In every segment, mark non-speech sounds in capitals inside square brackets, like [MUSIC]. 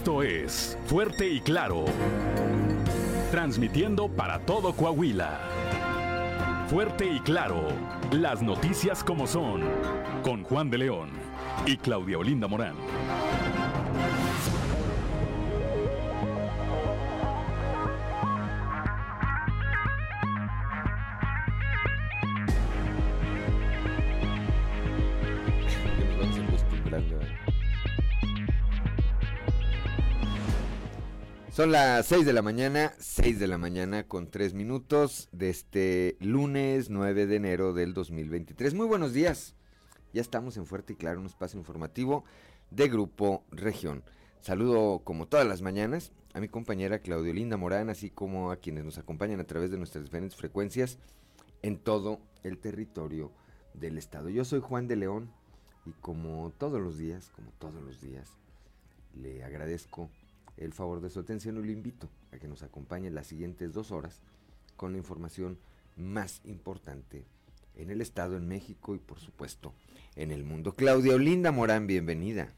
Esto es Fuerte y Claro. Transmitiendo para todo Coahuila. Fuerte y Claro. Las noticias como son. Con Juan de León y Claudia Olinda Morán. Son las 6 de la mañana, 6 de la mañana con 3 minutos de este lunes 9 de enero del 2023. Muy buenos días. Ya estamos en Fuerte y Claro, un espacio informativo de Grupo Región. Saludo como todas las mañanas a mi compañera Claudio Linda Morán, así como a quienes nos acompañan a través de nuestras diferentes frecuencias en todo el territorio del estado. Yo soy Juan de León y como todos los días, como todos los días, le agradezco el favor de su atención y lo invito a que nos acompañe las siguientes dos horas con la información más importante en el Estado, en México y por supuesto en el mundo. Claudia Olinda Morán, bienvenida.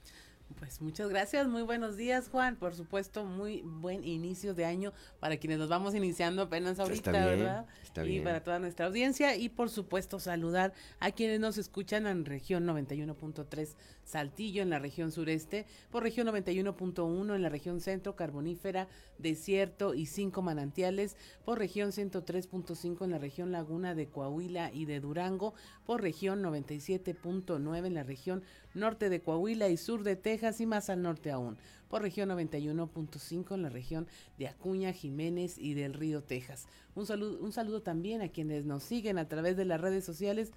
Pues muchas gracias, muy buenos días Juan, por supuesto muy buen inicio de año para quienes nos vamos iniciando apenas ahorita, ¿verdad? y para toda nuestra audiencia y por supuesto saludar a quienes nos escuchan en región 91.3 Saltillo en la región sureste, por región 91.1 en la región centro, carbonífera, desierto y cinco manantiales, por región 103.5 en la región laguna de Coahuila y de Durango, por región 97.9 en la región norte de Coahuila y sur de Texas y más al norte aún, por región 91.5 en la región de Acuña, Jiménez y del Río Texas. Un saludo, un saludo también a quienes nos siguen a través de las redes sociales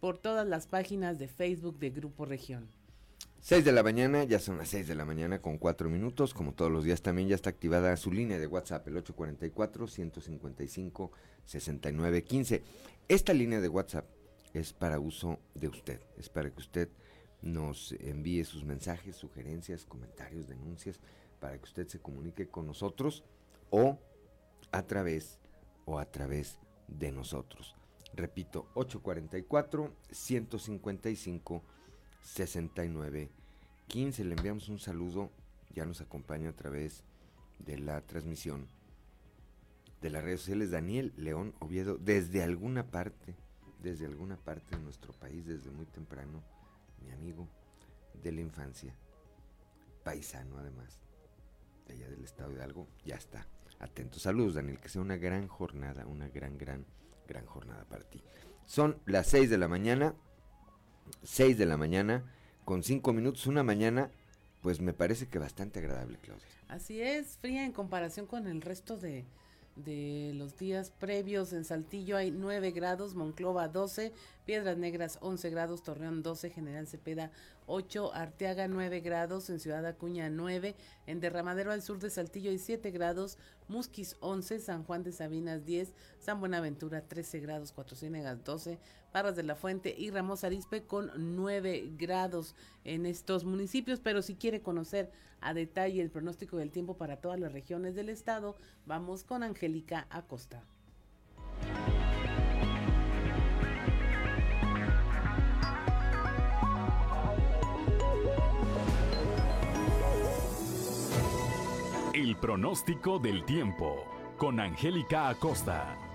por todas las páginas de Facebook de Grupo Región. 6 de la mañana, ya son las 6 de la mañana con 4 minutos, como todos los días también ya está activada su línea de WhatsApp, el 844-155-6915. Esta línea de WhatsApp es para uso de usted, es para que usted nos envíe sus mensajes, sugerencias, comentarios, denuncias, para que usted se comunique con nosotros o a través o a través de nosotros. Repito, 844 155 69 15. Le enviamos un saludo, ya nos acompaña a través de la transmisión de las redes sociales Daniel León Oviedo desde alguna parte, desde alguna parte de nuestro país, desde muy temprano mi amigo de la infancia, paisano además, de allá del estado de algo, ya está. Atento. Saludos, Daniel, que sea una gran jornada, una gran, gran, gran jornada para ti. Son las 6 de la mañana, 6 de la mañana, con 5 minutos, una mañana, pues me parece que bastante agradable, Claudia. Así es, fría en comparación con el resto de, de los días previos. En Saltillo hay 9 grados, Monclova 12, Piedras Negras 11 grados, Torreón 12, General Cepeda 8, Arteaga 9 grados, en Ciudad Acuña 9, en Derramadero al sur de Saltillo hay 7 grados, Musquis 11, San Juan de Sabinas 10, San Buenaventura 13 grados, Cuatro Ciénegas 12, Parras de la Fuente y Ramos Arispe con 9 grados en estos municipios, pero si quiere conocer a detalle el pronóstico del tiempo para todas las regiones del estado, vamos con Angélica Acosta. El pronóstico del tiempo con Angélica Acosta.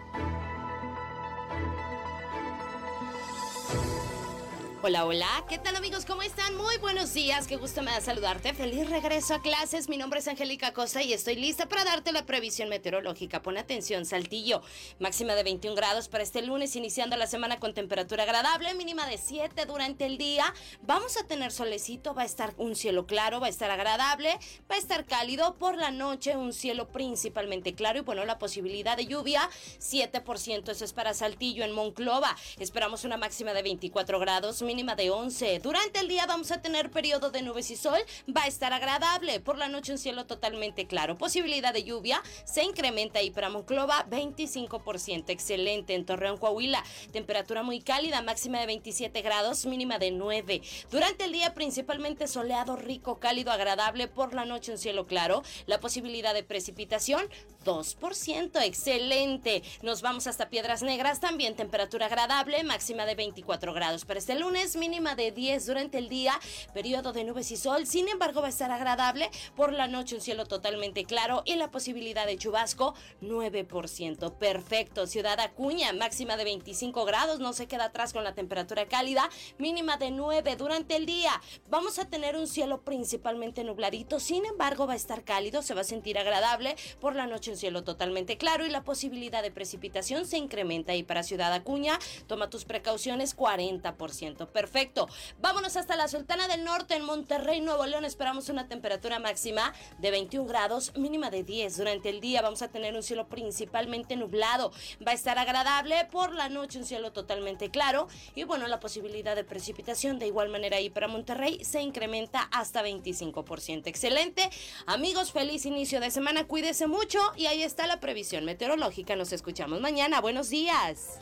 Hola, hola, ¿qué tal amigos? ¿Cómo están? Muy buenos días, qué gusto me da saludarte. Feliz regreso a clases. Mi nombre es Angélica Costa y estoy lista para darte la previsión meteorológica. Pon atención, Saltillo. Máxima de 21 grados para este lunes, iniciando la semana con temperatura agradable, mínima de 7 durante el día. Vamos a tener solecito, va a estar un cielo claro, va a estar agradable, va a estar cálido. Por la noche, un cielo principalmente claro y bueno, la posibilidad de lluvia, 7%. Eso es para Saltillo en Monclova. Esperamos una máxima de 24 grados, de 11. Durante el día vamos a tener periodo de nubes y sol, va a estar agradable. Por la noche un cielo totalmente claro. Posibilidad de lluvia se incrementa ahí para Monclova 25%. Excelente en Torreón, Coahuila. Temperatura muy cálida, máxima de 27 grados, mínima de 9. Durante el día principalmente soleado, rico, cálido, agradable. Por la noche un cielo claro. La posibilidad de precipitación 2%. Excelente. Nos vamos hasta Piedras Negras, también temperatura agradable, máxima de 24 grados para este lunes 3, mínima de 10 durante el día, periodo de nubes y sol. Sin embargo, va a estar agradable. Por la noche un cielo totalmente claro y la posibilidad de chubasco 9%. Perfecto. Ciudad Acuña, máxima de 25 grados, no se queda atrás con la temperatura cálida, mínima de 9 durante el día. Vamos a tener un cielo principalmente nubladito, sin embargo va a estar cálido, se va a sentir agradable. Por la noche un cielo totalmente claro y la posibilidad de precipitación se incrementa. Y para Ciudad Acuña, toma tus precauciones 40%. Perfecto. Vámonos hasta la Sultana del Norte en Monterrey, Nuevo León. Esperamos una temperatura máxima de 21 grados, mínima de 10 durante el día. Vamos a tener un cielo principalmente nublado. Va a estar agradable por la noche, un cielo totalmente claro. Y bueno, la posibilidad de precipitación de igual manera ahí para Monterrey se incrementa hasta 25%. Excelente. Amigos, feliz inicio de semana. Cuídese mucho y ahí está la previsión meteorológica. Nos escuchamos mañana. Buenos días.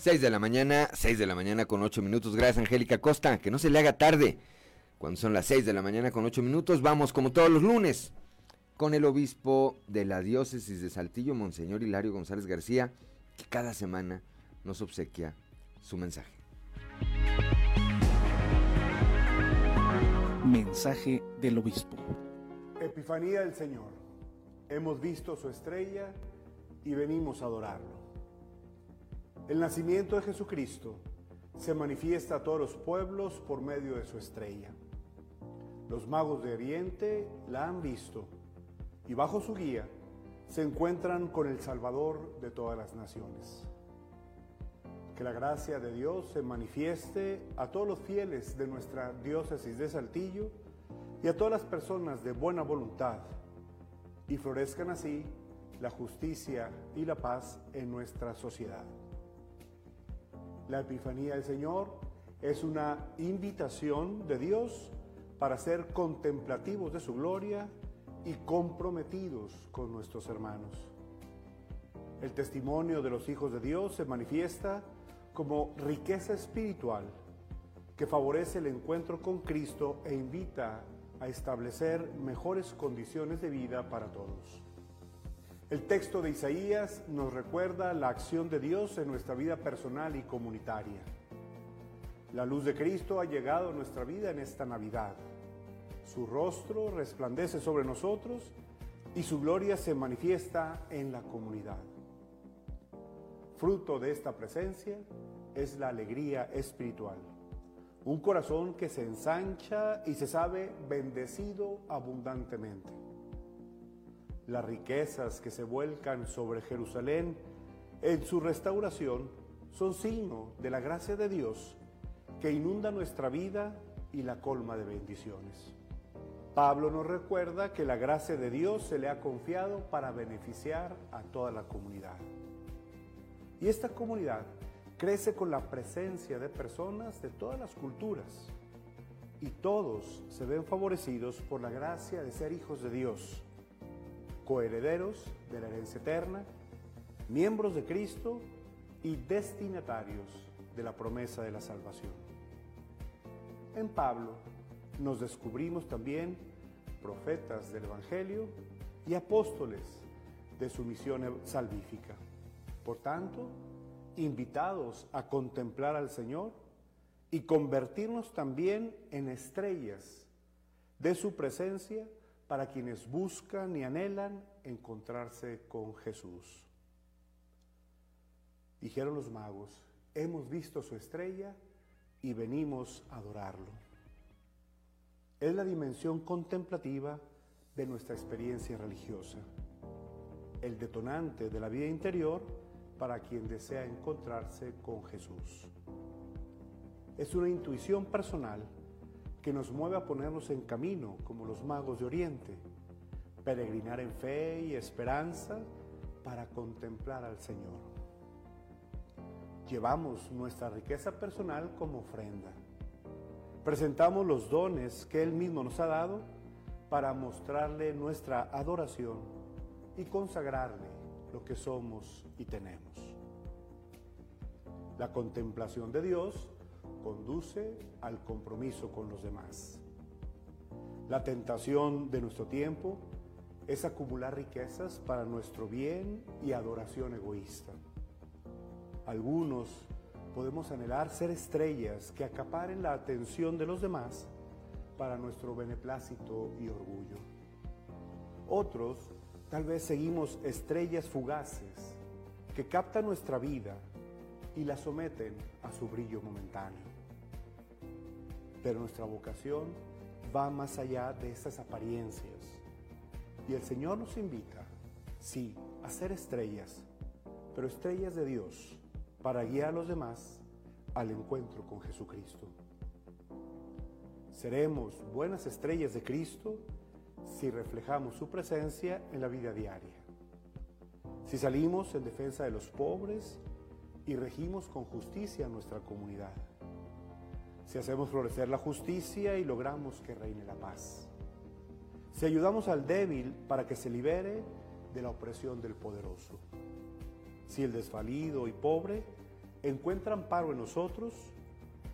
6 de la mañana, 6 de la mañana con 8 minutos. Gracias, Angélica Costa. Que no se le haga tarde. Cuando son las 6 de la mañana con 8 minutos, vamos como todos los lunes con el obispo de la diócesis de Saltillo, Monseñor Hilario González García, que cada semana nos obsequia su mensaje. Mensaje del obispo. Epifanía del Señor. Hemos visto su estrella y venimos a adorarlo. El nacimiento de Jesucristo se manifiesta a todos los pueblos por medio de su estrella. Los magos de Oriente la han visto y bajo su guía se encuentran con el Salvador de todas las naciones. Que la gracia de Dios se manifieste a todos los fieles de nuestra diócesis de Saltillo y a todas las personas de buena voluntad y florezcan así la justicia y la paz en nuestra sociedad. La Epifanía del Señor es una invitación de Dios para ser contemplativos de su gloria y comprometidos con nuestros hermanos. El testimonio de los hijos de Dios se manifiesta como riqueza espiritual que favorece el encuentro con Cristo e invita a establecer mejores condiciones de vida para todos. El texto de Isaías nos recuerda la acción de Dios en nuestra vida personal y comunitaria. La luz de Cristo ha llegado a nuestra vida en esta Navidad. Su rostro resplandece sobre nosotros y su gloria se manifiesta en la comunidad. Fruto de esta presencia es la alegría espiritual. Un corazón que se ensancha y se sabe bendecido abundantemente las riquezas que se vuelcan sobre Jerusalén en su restauración son signo de la gracia de Dios que inunda nuestra vida y la colma de bendiciones. Pablo nos recuerda que la gracia de Dios se le ha confiado para beneficiar a toda la comunidad. Y esta comunidad crece con la presencia de personas de todas las culturas. Y todos se ven favorecidos por la gracia de ser hijos de Dios coherederos de la herencia eterna, miembros de Cristo y destinatarios de la promesa de la salvación. En Pablo nos descubrimos también profetas del Evangelio y apóstoles de su misión salvífica. Por tanto, invitados a contemplar al Señor y convertirnos también en estrellas de su presencia para quienes buscan y anhelan encontrarse con Jesús. Dijeron los magos, hemos visto su estrella y venimos a adorarlo. Es la dimensión contemplativa de nuestra experiencia religiosa, el detonante de la vida interior para quien desea encontrarse con Jesús. Es una intuición personal que nos mueve a ponernos en camino como los magos de Oriente, peregrinar en fe y esperanza para contemplar al Señor. Llevamos nuestra riqueza personal como ofrenda. Presentamos los dones que Él mismo nos ha dado para mostrarle nuestra adoración y consagrarle lo que somos y tenemos. La contemplación de Dios conduce al compromiso con los demás. La tentación de nuestro tiempo es acumular riquezas para nuestro bien y adoración egoísta. Algunos podemos anhelar ser estrellas que acaparen la atención de los demás para nuestro beneplácito y orgullo. Otros tal vez seguimos estrellas fugaces que captan nuestra vida y la someten a su brillo momentáneo. Pero nuestra vocación va más allá de esas apariencias. Y el Señor nos invita, sí, a ser estrellas, pero estrellas de Dios, para guiar a los demás al encuentro con Jesucristo. Seremos buenas estrellas de Cristo si reflejamos su presencia en la vida diaria. Si salimos en defensa de los pobres y regimos con justicia nuestra comunidad. Si hacemos florecer la justicia y logramos que reine la paz. Si ayudamos al débil para que se libere de la opresión del poderoso. Si el desvalido y pobre encuentra amparo en nosotros,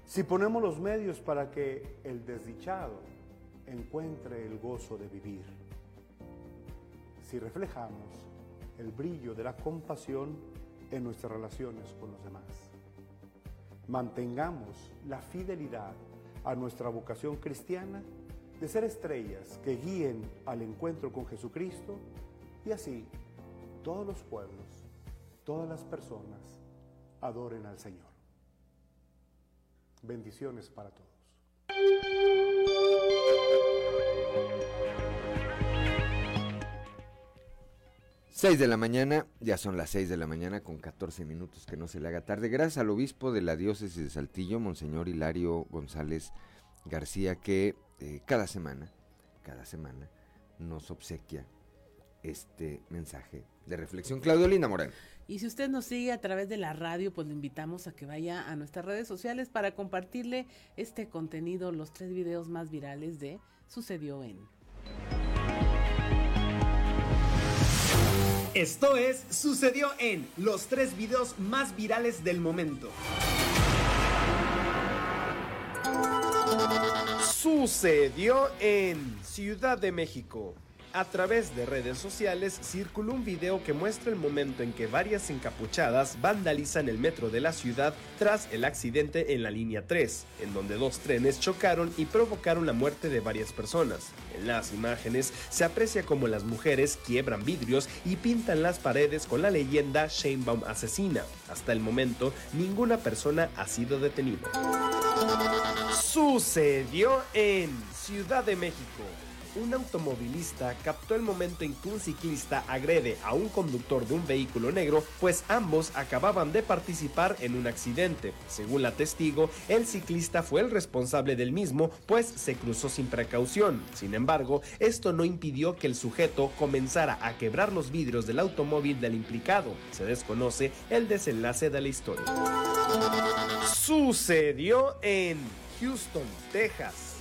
si ponemos los medios para que el desdichado encuentre el gozo de vivir, si reflejamos el brillo de la compasión en nuestras relaciones con los demás. Mantengamos la fidelidad a nuestra vocación cristiana de ser estrellas que guíen al encuentro con Jesucristo y así todos los pueblos, todas las personas adoren al Señor. Bendiciones para todos. 6 de la mañana, ya son las 6 de la mañana con 14 minutos, que no se le haga tarde. Gracias al obispo de la diócesis de Saltillo, Monseñor Hilario González García, que eh, cada semana, cada semana nos obsequia este mensaje de reflexión. Claudio Linda Morán. Y si usted nos sigue a través de la radio, pues le invitamos a que vaya a nuestras redes sociales para compartirle este contenido, los tres videos más virales de Sucedió en. Esto es Sucedió en los tres videos más virales del momento. Sucedió en Ciudad de México. A través de redes sociales circuló un video que muestra el momento en que varias encapuchadas vandalizan el metro de la ciudad tras el accidente en la línea 3, en donde dos trenes chocaron y provocaron la muerte de varias personas. En las imágenes se aprecia como las mujeres quiebran vidrios y pintan las paredes con la leyenda Shanebaum asesina. Hasta el momento, ninguna persona ha sido detenida. Sucedió en Ciudad de México un automovilista captó el momento en que un ciclista agrede a un conductor de un vehículo negro, pues ambos acababan de participar en un accidente. Según la testigo, el ciclista fue el responsable del mismo, pues se cruzó sin precaución. Sin embargo, esto no impidió que el sujeto comenzara a quebrar los vidrios del automóvil del implicado. Se desconoce el desenlace de la historia. Sucedió en Houston, Texas.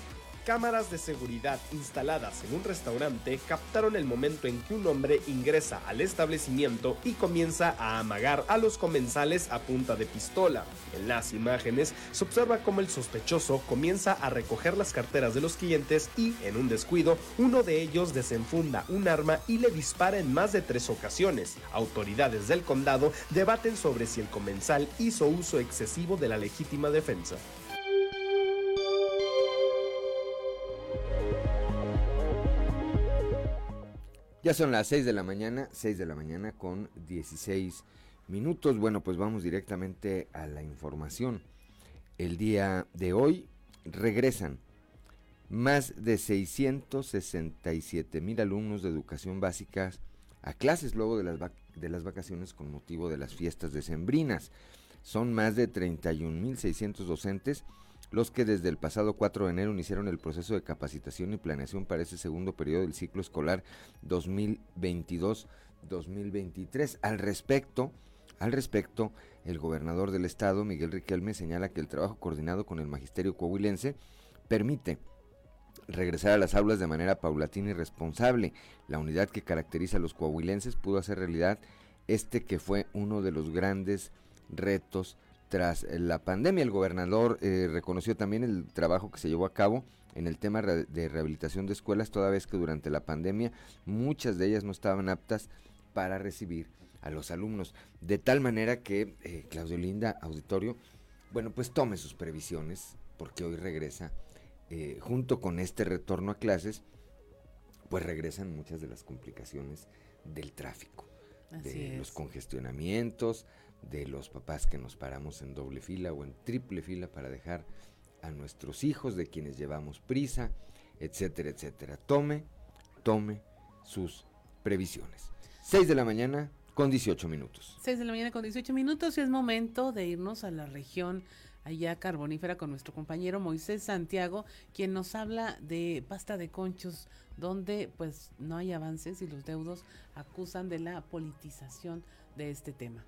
Cámaras de seguridad instaladas en un restaurante captaron el momento en que un hombre ingresa al establecimiento y comienza a amagar a los comensales a punta de pistola. En las imágenes se observa cómo el sospechoso comienza a recoger las carteras de los clientes y, en un descuido, uno de ellos desenfunda un arma y le dispara en más de tres ocasiones. Autoridades del condado debaten sobre si el comensal hizo uso excesivo de la legítima defensa. Ya son las 6 de la mañana, 6 de la mañana con 16 minutos. Bueno, pues vamos directamente a la información. El día de hoy regresan más de 667 mil alumnos de educación básica a clases luego de las, de las vacaciones con motivo de las fiestas decembrinas. Son más de 31 mil 600 docentes los que desde el pasado 4 de enero iniciaron el proceso de capacitación y planeación para ese segundo periodo del ciclo escolar 2022-2023. Al respecto, al respecto, el gobernador del estado, Miguel Riquelme, señala que el trabajo coordinado con el magisterio coahuilense permite regresar a las aulas de manera paulatina y responsable. La unidad que caracteriza a los coahuilenses pudo hacer realidad este que fue uno de los grandes retos tras la pandemia. El gobernador eh, reconoció también el trabajo que se llevó a cabo en el tema de rehabilitación de escuelas, toda vez que durante la pandemia muchas de ellas no estaban aptas para recibir a los alumnos. De tal manera que eh, Claudio Linda, auditorio, bueno, pues tome sus previsiones, porque hoy regresa, eh, junto con este retorno a clases, pues regresan muchas de las complicaciones del tráfico, de los congestionamientos, de los papás que nos paramos en doble fila o en triple fila para dejar a nuestros hijos, de quienes llevamos prisa, etcétera, etcétera. Tome, tome sus previsiones. 6 de la mañana con 18 minutos. 6 de la mañana con 18 minutos y es momento de irnos a la región allá carbonífera con nuestro compañero Moisés Santiago, quien nos habla de pasta de conchos, donde pues no hay avances y los deudos acusan de la politización de este tema.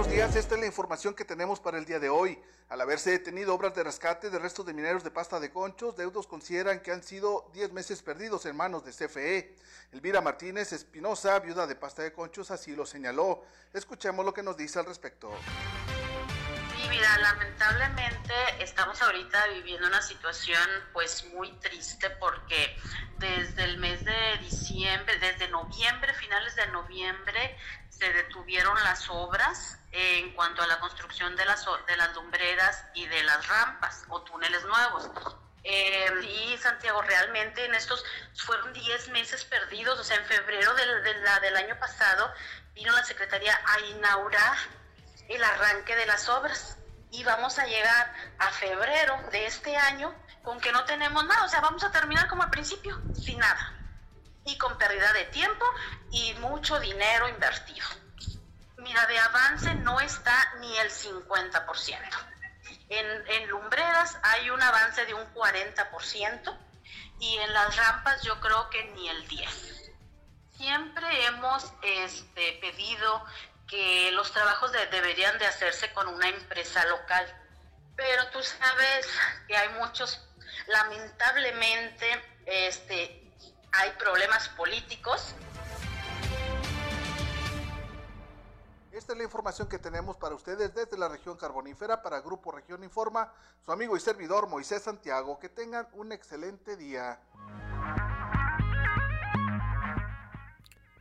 Buenos días, esta es la información que tenemos para el día de hoy. Al haberse detenido obras de rescate de restos de mineros de pasta de conchos, deudos consideran que han sido 10 meses perdidos en manos de CFE. Elvira Martínez Espinosa, viuda de pasta de conchos, así lo señaló. Escuchemos lo que nos dice al respecto. Mira, lamentablemente estamos ahorita viviendo una situación pues muy triste porque desde el mes de diciembre, desde noviembre, finales de noviembre, se detuvieron las obras en cuanto a la construcción de las, de las lumbreras y de las rampas o túneles nuevos. Eh, y Santiago, realmente en estos fueron 10 meses perdidos, o sea, en febrero del, del año pasado vino la Secretaría a inaugurar el arranque de las obras y vamos a llegar a febrero de este año con que no tenemos nada, o sea, vamos a terminar como al principio, sin nada y con pérdida de tiempo y mucho dinero invertido. Mira, de avance no está ni el 50%. En, en lumbreras hay un avance de un 40% y en las rampas yo creo que ni el 10%. Siempre hemos este, pedido que los trabajos deberían de hacerse con una empresa local, pero tú sabes que hay muchos, lamentablemente, este, hay problemas políticos. Esta es la información que tenemos para ustedes desde la región carbonífera para Grupo Región Informa, su amigo y servidor Moisés Santiago. Que tengan un excelente día.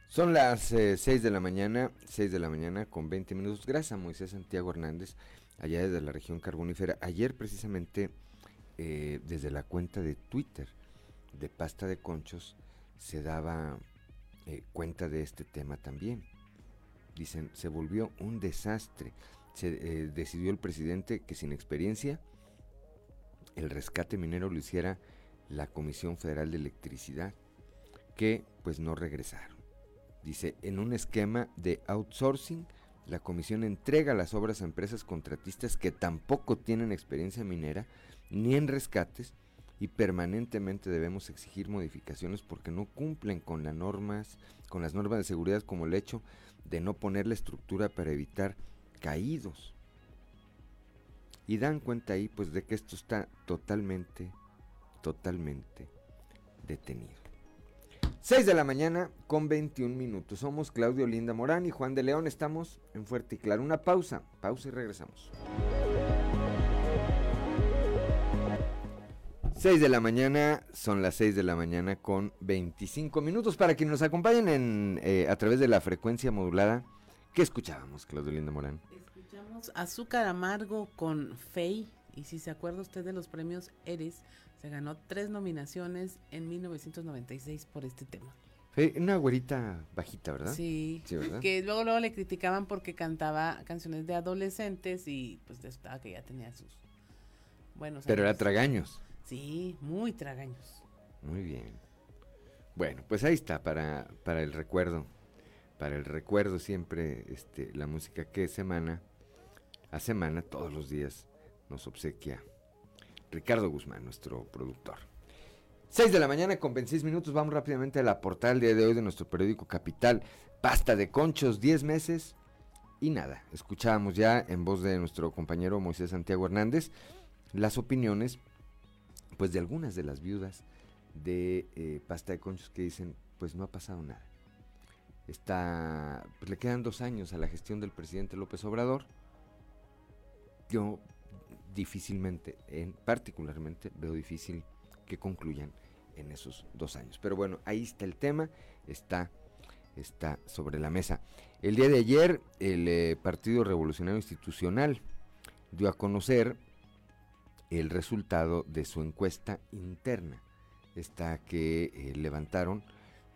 Son las 6 eh, de la mañana, 6 de la mañana con 20 minutos. Gracias a Moisés Santiago Hernández, allá desde la región carbonífera. Ayer precisamente eh, desde la cuenta de Twitter de pasta de conchos se daba eh, cuenta de este tema también. Dicen, se volvió un desastre. Se eh, decidió el presidente que sin experiencia el rescate minero lo hiciera la Comisión Federal de Electricidad, que pues no regresaron. Dice, en un esquema de outsourcing, la comisión entrega las obras a empresas contratistas que tampoco tienen experiencia minera ni en rescates y permanentemente debemos exigir modificaciones porque no cumplen con las normas, con las normas de seguridad como el hecho de no poner la estructura para evitar caídos. Y dan cuenta ahí pues de que esto está totalmente, totalmente detenido. 6 de la mañana con 21 minutos. Somos Claudio Linda Morán y Juan de León. Estamos en Fuerte y Claro. Una pausa, pausa y regresamos. 6 de la mañana, son las 6 de la mañana con 25 minutos. Para quienes nos acompañen en, eh, a través de la frecuencia modulada, ¿qué escuchábamos, Claudio Linda Morán? Escuchamos Azúcar Amargo con Fey. Y si se acuerda usted de los premios Eres, se ganó tres nominaciones en 1996 por este tema. Fey, una güerita bajita, ¿verdad? Sí, que luego, luego le criticaban porque cantaba canciones de adolescentes y pues estaba que ya tenía sus buenos Pero era tragaños. Sí, muy tragaños. Muy bien. Bueno, pues ahí está para, para el recuerdo. Para el recuerdo siempre este, la música que semana a semana, todos los días, nos obsequia Ricardo Guzmán, nuestro productor. 6 de la mañana con 26 minutos, vamos rápidamente a la portada del día de hoy de nuestro periódico Capital. Pasta de conchos, 10 meses y nada. Escuchábamos ya en voz de nuestro compañero Moisés Santiago Hernández las opiniones pues de algunas de las viudas de eh, pasta de conchos que dicen, pues no ha pasado nada. está, pues le quedan dos años a la gestión del presidente López Obrador. Yo difícilmente, en, particularmente, veo difícil que concluyan en esos dos años. Pero bueno, ahí está el tema, está, está sobre la mesa. El día de ayer, el eh, Partido Revolucionario Institucional dio a conocer el resultado de su encuesta interna, esta que eh, levantaron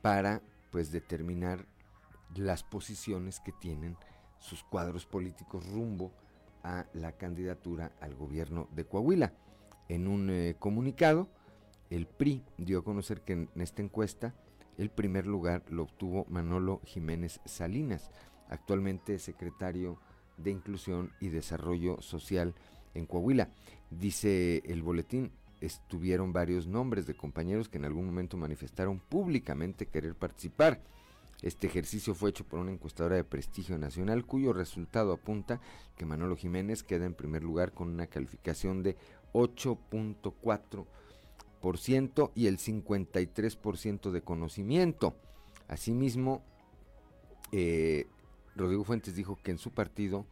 para pues determinar las posiciones que tienen sus cuadros políticos rumbo a la candidatura al gobierno de Coahuila. En un eh, comunicado, el PRI dio a conocer que en esta encuesta el primer lugar lo obtuvo Manolo Jiménez Salinas, actualmente secretario de Inclusión y Desarrollo Social en Coahuila. Dice el boletín, estuvieron varios nombres de compañeros que en algún momento manifestaron públicamente querer participar. Este ejercicio fue hecho por una encuestadora de prestigio nacional cuyo resultado apunta que Manolo Jiménez queda en primer lugar con una calificación de 8.4% y el 53% de conocimiento. Asimismo, eh, Rodrigo Fuentes dijo que en su partido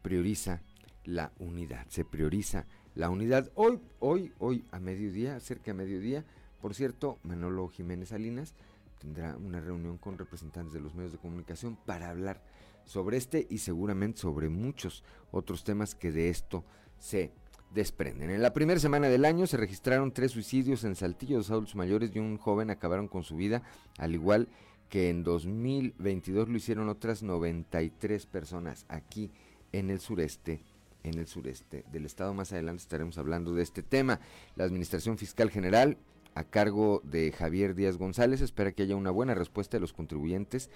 prioriza la unidad, se prioriza la unidad. Hoy, hoy, hoy a mediodía, cerca de mediodía, por cierto, Manolo Jiménez Salinas tendrá una reunión con representantes de los medios de comunicación para hablar sobre este y seguramente sobre muchos otros temas que de esto se desprenden. En la primera semana del año se registraron tres suicidios en Saltillo, dos adultos mayores y un joven acabaron con su vida, al igual que en 2022 lo hicieron otras 93 personas aquí en el sureste en el sureste del estado. Más adelante estaremos hablando de este tema. La Administración Fiscal General a cargo de Javier Díaz González espera que haya una buena respuesta de los contribuyentes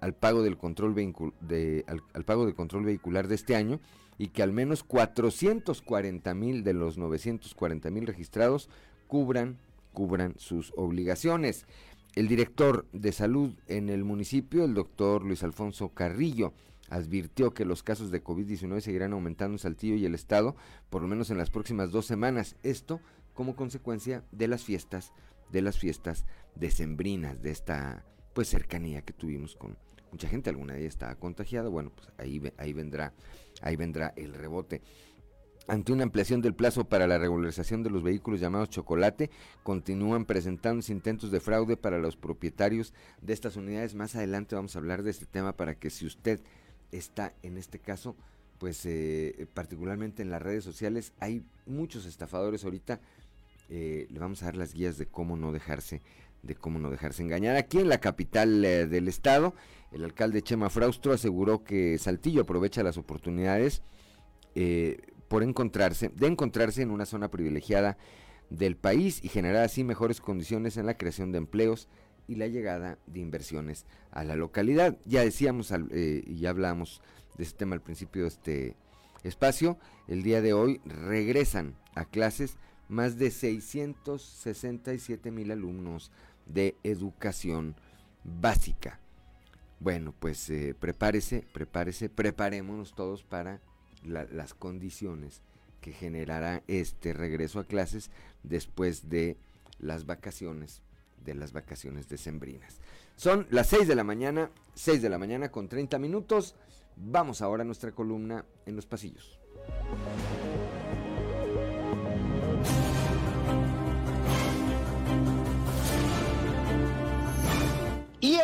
al pago del control de, al, pago de control vehicular de este año y que al menos 440 mil de los 940 mil registrados cubran cubran sus obligaciones. El director de salud en el municipio, el doctor Luis Alfonso Carrillo, advirtió que los casos de COVID-19 seguirán aumentando en Saltillo y el Estado, por lo menos en las próximas dos semanas. Esto como consecuencia de las fiestas, de las fiestas decembrinas, de esta pues cercanía que tuvimos con mucha gente, alguna de ellas estaba contagiada, bueno, pues ahí, ahí vendrá, ahí vendrá el rebote. Ante una ampliación del plazo para la regularización de los vehículos llamados chocolate, continúan presentándose intentos de fraude para los propietarios de estas unidades. Más adelante vamos a hablar de este tema para que si usted está en este caso, pues eh, particularmente en las redes sociales, hay muchos estafadores ahorita eh, le vamos a dar las guías de cómo no dejarse de cómo no dejarse engañar. Aquí en la capital eh, del estado, el alcalde Chema Fraustro aseguró que Saltillo aprovecha las oportunidades eh, por encontrarse, de encontrarse en una zona privilegiada del país y generar así mejores condiciones en la creación de empleos y la llegada de inversiones a la localidad. Ya decíamos y ya hablamos de este tema al principio de este espacio, el día de hoy regresan a clases más de 667 mil alumnos de educación básica. Bueno, pues eh, prepárese, prepárese, preparémonos todos para las condiciones que generará este regreso a clases después de las vacaciones, de las vacaciones decembrinas. Son las 6 de la mañana, 6 de la mañana con 30 minutos. Vamos ahora a nuestra columna en los pasillos.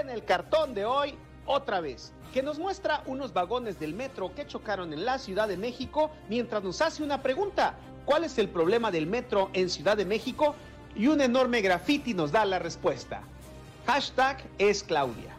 En el cartón de hoy, otra vez, que nos muestra unos vagones del metro que chocaron en la Ciudad de México mientras nos hace una pregunta. ¿Cuál es el problema del metro en Ciudad de México? Y un enorme graffiti nos da la respuesta. Hashtag es Claudia.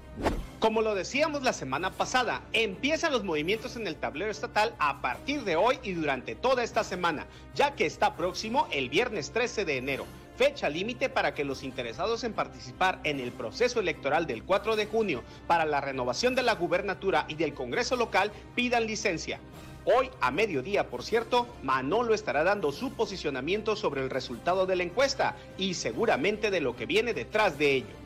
Como lo decíamos la semana pasada, empiezan los movimientos en el tablero estatal a partir de hoy y durante toda esta semana, ya que está próximo el viernes 13 de enero fecha límite para que los interesados en participar en el proceso electoral del 4 de junio para la renovación de la gubernatura y del Congreso local pidan licencia. Hoy a mediodía, por cierto, Manolo estará dando su posicionamiento sobre el resultado de la encuesta y seguramente de lo que viene detrás de ello.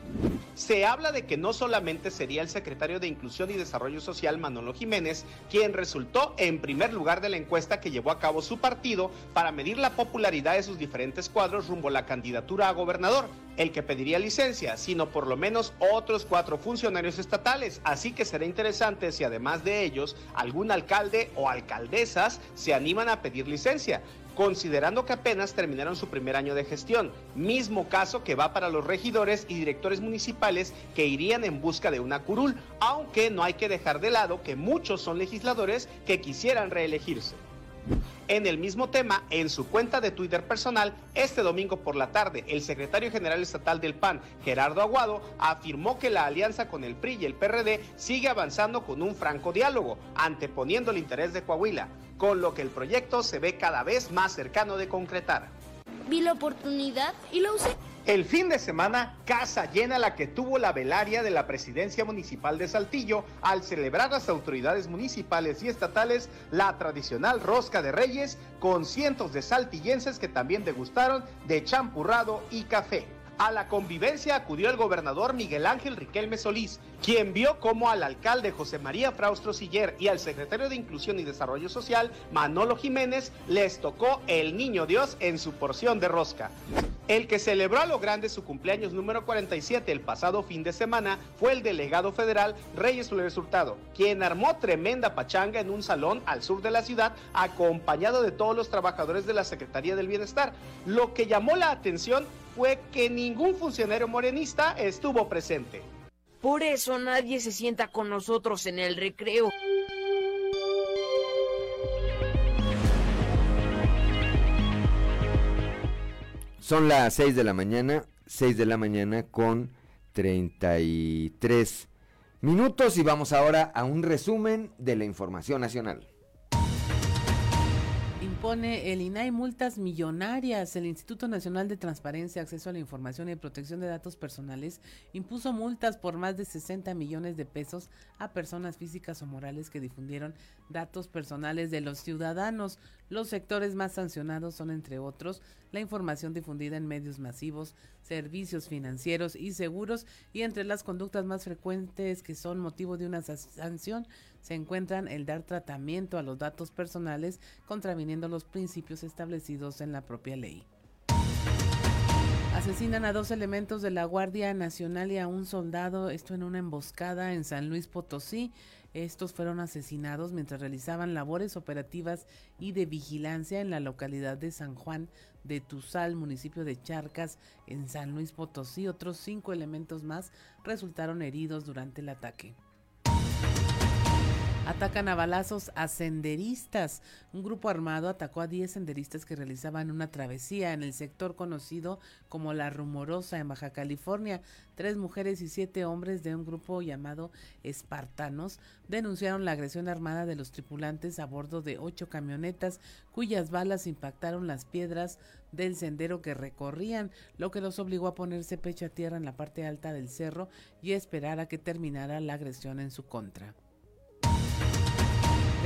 Se habla de que no solamente sería el secretario de Inclusión y Desarrollo Social Manolo Jiménez quien resultó en primer lugar de la encuesta que llevó a cabo su partido para medir la popularidad de sus diferentes cuadros rumbo a la candidatura a gobernador, el que pediría licencia, sino por lo menos otros cuatro funcionarios estatales. Así que será interesante si además de ellos algún alcalde o alcaldesas se animan a pedir licencia considerando que apenas terminaron su primer año de gestión, mismo caso que va para los regidores y directores municipales que irían en busca de una curul, aunque no hay que dejar de lado que muchos son legisladores que quisieran reelegirse. En el mismo tema, en su cuenta de Twitter personal, este domingo por la tarde, el secretario general estatal del PAN, Gerardo Aguado, afirmó que la alianza con el PRI y el PRD sigue avanzando con un franco diálogo, anteponiendo el interés de Coahuila, con lo que el proyecto se ve cada vez más cercano de concretar. Vi la oportunidad y la usé. El fin de semana, casa llena la que tuvo la velaria de la presidencia municipal de Saltillo al celebrar las autoridades municipales y estatales la tradicional rosca de reyes con cientos de saltillenses que también degustaron de champurrado y café. A la convivencia acudió el gobernador Miguel Ángel Riquelme Solís, quien vio cómo al alcalde José María Fraustro Siller y al secretario de Inclusión y Desarrollo Social, Manolo Jiménez, les tocó el niño Dios en su porción de rosca. El que celebró a lo grande su cumpleaños número 47 el pasado fin de semana fue el delegado federal Reyes Flores Hurtado, quien armó tremenda pachanga en un salón al sur de la ciudad acompañado de todos los trabajadores de la Secretaría del Bienestar. Lo que llamó la atención fue que ningún funcionario morenista estuvo presente. Por eso nadie se sienta con nosotros en el recreo. Son las 6 de la mañana, 6 de la mañana con 33 minutos y vamos ahora a un resumen de la información nacional el INAI multas millonarias. El Instituto Nacional de Transparencia, Acceso a la Información y Protección de Datos Personales impuso multas por más de 60 millones de pesos a personas físicas o morales que difundieron datos personales de los ciudadanos. Los sectores más sancionados son, entre otros, la información difundida en medios masivos, servicios financieros y seguros, y entre las conductas más frecuentes que son motivo de una sanción se encuentran el dar tratamiento a los datos personales contraviniendo los principios establecidos en la propia ley. Asesinan a dos elementos de la Guardia Nacional y a un soldado, esto en una emboscada en San Luis Potosí. Estos fueron asesinados mientras realizaban labores operativas y de vigilancia en la localidad de San Juan de Tuzal, municipio de Charcas, en San Luis Potosí. Otros cinco elementos más resultaron heridos durante el ataque. Atacan a balazos a senderistas. Un grupo armado atacó a 10 senderistas que realizaban una travesía en el sector conocido como La Rumorosa en Baja California. Tres mujeres y siete hombres de un grupo llamado Espartanos denunciaron la agresión armada de los tripulantes a bordo de ocho camionetas cuyas balas impactaron las piedras del sendero que recorrían, lo que los obligó a ponerse pecho a tierra en la parte alta del cerro y esperar a que terminara la agresión en su contra.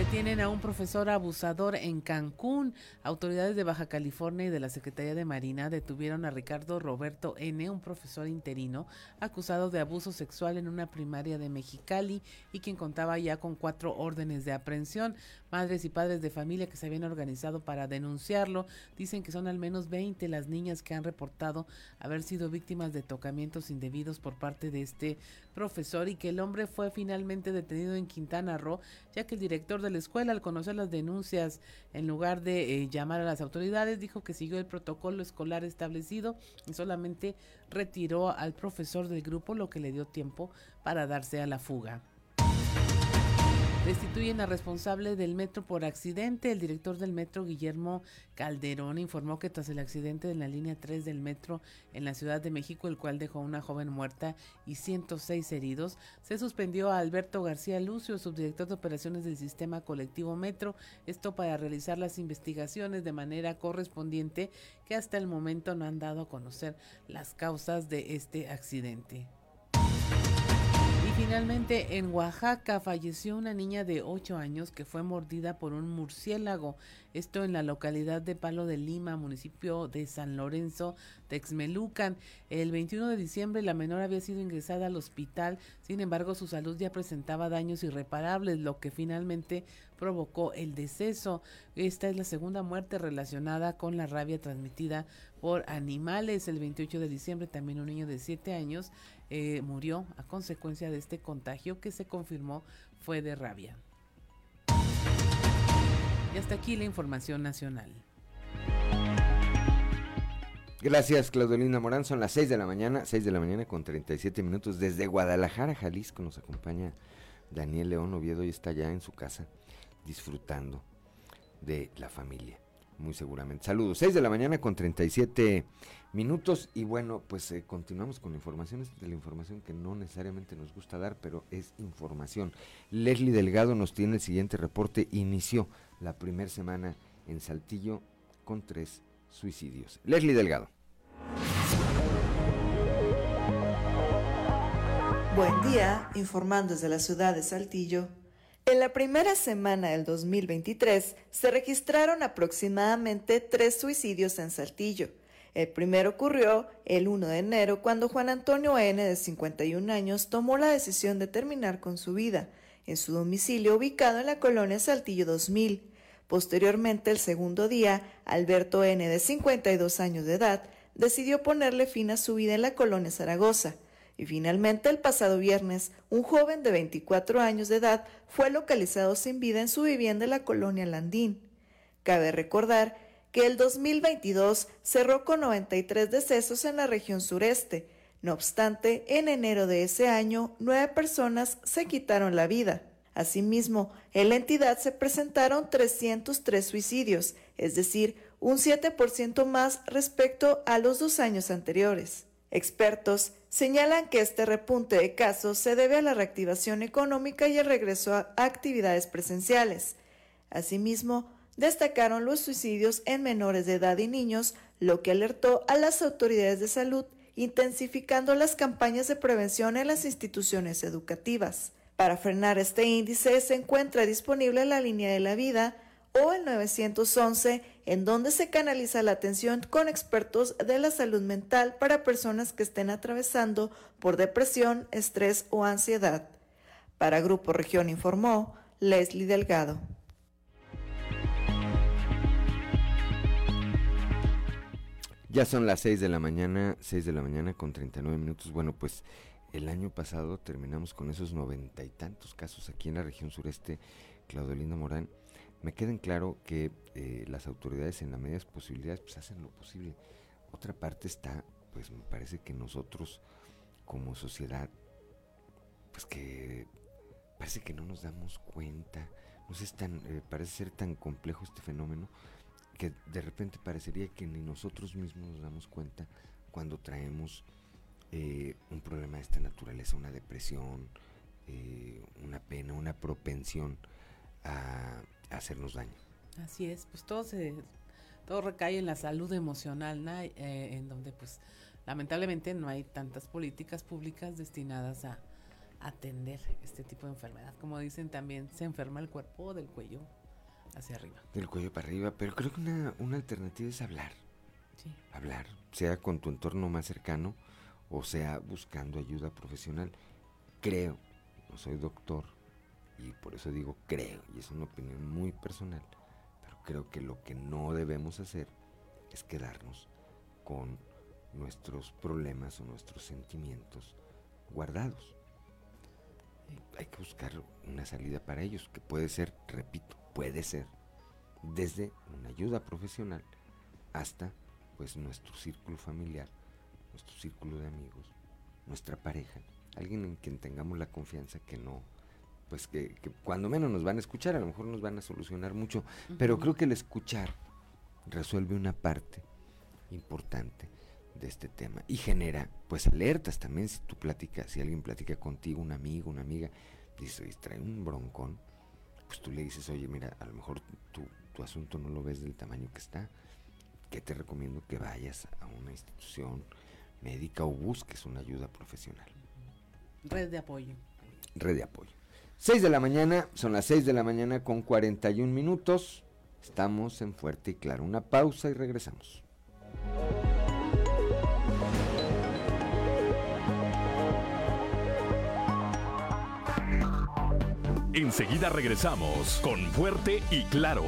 Detienen a un profesor abusador en Cancún. Autoridades de Baja California y de la Secretaría de Marina detuvieron a Ricardo Roberto N., un profesor interino, acusado de abuso sexual en una primaria de Mexicali y quien contaba ya con cuatro órdenes de aprehensión. Madres y padres de familia que se habían organizado para denunciarlo dicen que son al menos 20 las niñas que han reportado haber sido víctimas de tocamientos indebidos por parte de este profesor y que el hombre fue finalmente detenido en Quintana Roo, ya que el director de la escuela, al conocer las denuncias, en lugar de eh, llamar a las autoridades, dijo que siguió el protocolo escolar establecido y solamente retiró al profesor del grupo, lo que le dio tiempo para darse a la fuga. Destituyen a responsable del metro por accidente. El director del metro, Guillermo Calderón, informó que tras el accidente en la línea 3 del metro en la Ciudad de México, el cual dejó una joven muerta y 106 heridos, se suspendió a Alberto García Lucio, subdirector de operaciones del sistema colectivo Metro, esto para realizar las investigaciones de manera correspondiente que hasta el momento no han dado a conocer las causas de este accidente finalmente, en Oaxaca falleció una niña de 8 años que fue mordida por un murciélago. Esto en la localidad de Palo de Lima, municipio de San Lorenzo, Texmelucan. El 21 de diciembre la menor había sido ingresada al hospital, sin embargo su salud ya presentaba daños irreparables, lo que finalmente provocó el deceso. Esta es la segunda muerte relacionada con la rabia transmitida por animales. El 28 de diciembre también un niño de 7 años eh, murió a consecuencia de este contagio que se confirmó fue de rabia. Y hasta aquí la información nacional. Gracias, Claudelina Morán. Son las 6 de la mañana, 6 de la mañana con 37 minutos. Desde Guadalajara, Jalisco, nos acompaña Daniel León Oviedo y está ya en su casa disfrutando de la familia, muy seguramente. Saludos, 6 de la mañana con 37 minutos y bueno, pues eh, continuamos con informaciones de la información que no necesariamente nos gusta dar, pero es información. Leslie Delgado nos tiene el siguiente reporte. Inició la primera semana en Saltillo con tres suicidios. Leslie Delgado. Buen día, informando desde la ciudad de Saltillo. En la primera semana del 2023 se registraron aproximadamente tres suicidios en Saltillo. El primero ocurrió el 1 de enero cuando Juan Antonio N. de 51 años tomó la decisión de terminar con su vida en su domicilio ubicado en la colonia Saltillo 2000. Posteriormente, el segundo día, Alberto N., de 52 años de edad, decidió ponerle fin a su vida en la colonia Zaragoza. Y finalmente, el pasado viernes, un joven de 24 años de edad fue localizado sin vida en su vivienda en la colonia Landín. Cabe recordar que el 2022 cerró con 93 decesos en la región sureste. No obstante, en enero de ese año, nueve personas se quitaron la vida. Asimismo, en la entidad se presentaron 303 suicidios, es decir, un 7% más respecto a los dos años anteriores. Expertos señalan que este repunte de casos se debe a la reactivación económica y el regreso a actividades presenciales. Asimismo, destacaron los suicidios en menores de edad y niños, lo que alertó a las autoridades de salud, intensificando las campañas de prevención en las instituciones educativas. Para frenar este índice se encuentra disponible la línea de la vida o el 911, en donde se canaliza la atención con expertos de la salud mental para personas que estén atravesando por depresión, estrés o ansiedad. Para Grupo Región informó Leslie Delgado. Ya son las 6 de la mañana, 6 de la mañana con 39 minutos. Bueno, pues el año pasado terminamos con esos noventa y tantos casos aquí en la región sureste, Claudelina Morán. Me queda en claro que eh, las autoridades en la medida de posibilidades pues hacen lo posible. Otra parte está, pues me parece que nosotros como sociedad, pues que parece que no nos damos cuenta, no sé, tan, eh, parece ser tan complejo este fenómeno que de repente parecería que ni nosotros mismos nos damos cuenta cuando traemos eh, un problema de esta naturaleza, una depresión, una pena, una propensión a, hacernos daño. Así es, pues todo se, todo recae en la salud emocional, eh, en donde pues lamentablemente no hay tantas políticas públicas destinadas a atender este tipo de enfermedad. Como dicen también, se enferma el cuerpo del cuello hacia arriba. Del cuello para arriba, pero creo que una, una alternativa es hablar. Sí. Hablar, sea con tu entorno más cercano, o sea buscando ayuda profesional. Creo, no soy doctor y por eso digo creo, y es una opinión muy personal, pero creo que lo que no debemos hacer es quedarnos con nuestros problemas o nuestros sentimientos guardados. Hay que buscar una salida para ellos, que puede ser, repito, puede ser desde una ayuda profesional hasta pues nuestro círculo familiar nuestro círculo de amigos, nuestra pareja, alguien en quien tengamos la confianza que no, pues que, cuando menos nos van a escuchar, a lo mejor nos van a solucionar mucho, pero creo que el escuchar resuelve una parte importante de este tema y genera pues alertas también si tú platicas, si alguien platica contigo, un amigo, una amiga, dice, trae un broncón, pues tú le dices, oye, mira, a lo mejor tu, tu asunto no lo ves del tamaño que está, que te recomiendo que vayas a una institución médica o busques una ayuda profesional. Red de apoyo. red de apoyo. 6 de la mañana, son las 6 de la mañana con 41 minutos. Estamos en Fuerte y Claro. Una pausa y regresamos. Enseguida regresamos con Fuerte y Claro.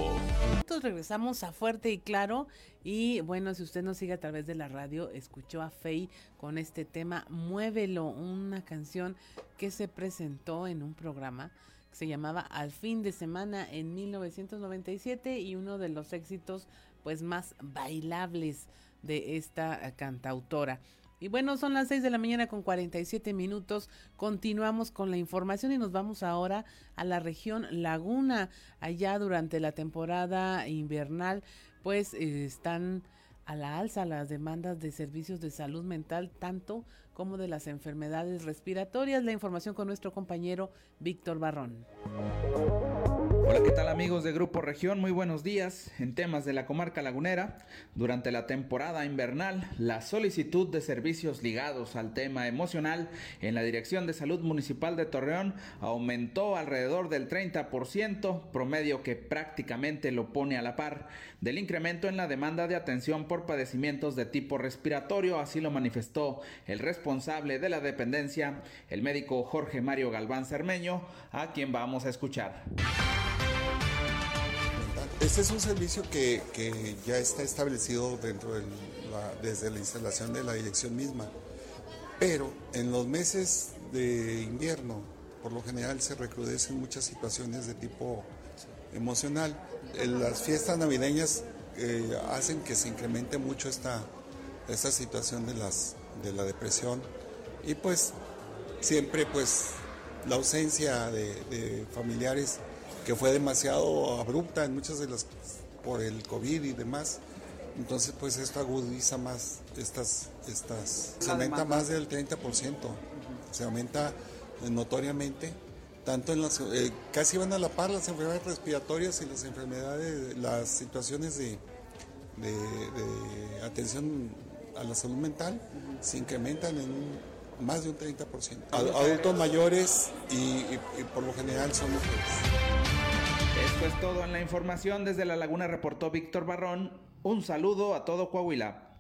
Nosotros regresamos a Fuerte y Claro y bueno, si usted nos sigue a través de la radio, escuchó a Faye con este tema Muévelo, una canción que se presentó en un programa que se llamaba Al fin de semana en 1997 y uno de los éxitos pues más bailables de esta cantautora. Y bueno, son las 6 de la mañana con 47 minutos. Continuamos con la información y nos vamos ahora a la región Laguna. Allá durante la temporada invernal, pues eh, están a la alza las demandas de servicios de salud mental, tanto como de las enfermedades respiratorias. La información con nuestro compañero Víctor Barrón. Hola, ¿qué tal amigos de Grupo Región? Muy buenos días. En temas de la comarca lagunera, durante la temporada invernal, la solicitud de servicios ligados al tema emocional en la Dirección de Salud Municipal de Torreón aumentó alrededor del 30%, promedio que prácticamente lo pone a la par del incremento en la demanda de atención por padecimientos de tipo respiratorio, así lo manifestó el responsable de la dependencia, el médico Jorge Mario Galván Cermeño, a quien vamos a escuchar. Este es un servicio que, ya está establecido dentro de desde la instalación de la dirección misma, pero en los meses de invierno, por lo general se recrudecen muchas situaciones de tipo emocional. las fiestas navideñas eh, hacen que se incremente mucho esta, esta situación de, las, de la depresión y pues siempre pues la ausencia de familiares que fue demasiado abrupta en muchas de las por el COVID y demás. Entonces, pues esto agudiza más estas, estas, se aumenta más del 30%, se aumenta notoriamente, tanto en las, eh, casi van a la par las enfermedades respiratorias y las enfermedades, las situaciones de, de, atención a la salud mental se incrementan en más de un 30%. Adultos mayores y por lo general son mujeres. Esto es todo en la información. Desde La Laguna reportó Víctor Barrón. Un saludo a todo Coahuila.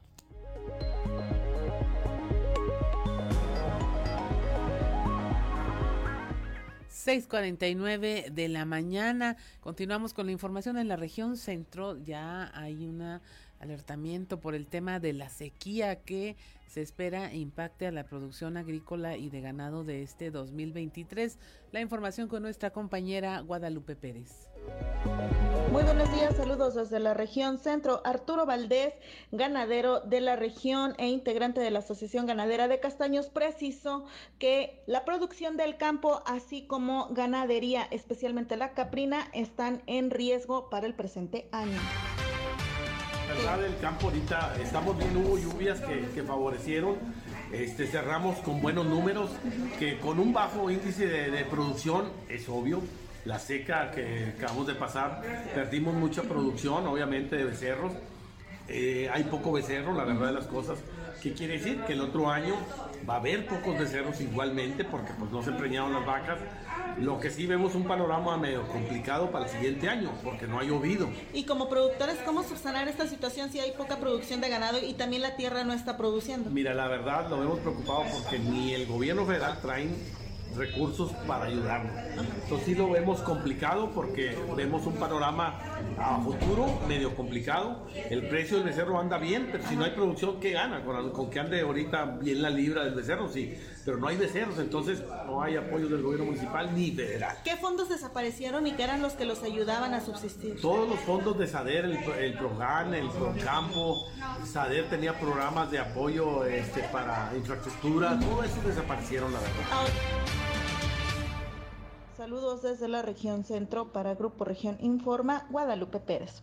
...6.49 de la mañana... ...continuamos con la información en la región centro... ...ya hay un alertamiento por el tema de la sequía... ...que se espera impacte a la producción agrícola y de ganado de este 2023... ...la información con nuestra compañera Guadalupe Pérez... Muy buenos días, saludos desde la región centro. Arturo Valdés, ganadero de la región e integrante de la Asociación Ganadera de Castaños, precisó que la producción del campo, así como ganadería, especialmente la caprina, están en riesgo para el presente año. verdad, el campo ahorita estamos viendo hubo lluvias que, favorecieron este, cerramos con buenos números, que con un bajo índice de producción, es obvio, la seca que acabamos de pasar, perdimos mucha producción, obviamente, de becerros. Eh, hay poco becerro, la verdad de las cosas. ¿Qué quiere decir? Que el otro año va a haber pocos becerros igualmente, porque pues no se preñaron las vacas. Lo que sí vemos un panorama medio complicado para el siguiente año, porque no ha llovido. Y como productores, ¿cómo subsanar esta situación si hay poca producción de ganado y también la tierra no está produciendo? Mira, la verdad lo vemos preocupado porque ni el gobierno federal trae recursos para ayudarnos. Entonces sí lo vemos complicado porque vemos un panorama a futuro medio complicado. El precio del becerro anda bien, pero si no hay producción, ¿qué gana? Con, que ande ahorita bien la libra del becerro, sí. Pero no hay becerros, entonces no hay apoyo del gobierno municipal ni federal. ¿Qué fondos desaparecieron y qué eran los que los ayudaban a subsistir? Todos los fondos de SADER, el, el PROGAN, el PROCAMPO, SADER tenía programas de apoyo este, para infraestructura, todo eso desaparecieron, la verdad. Saludos desde la región centro para Grupo Región Informa, Guadalupe Pérez.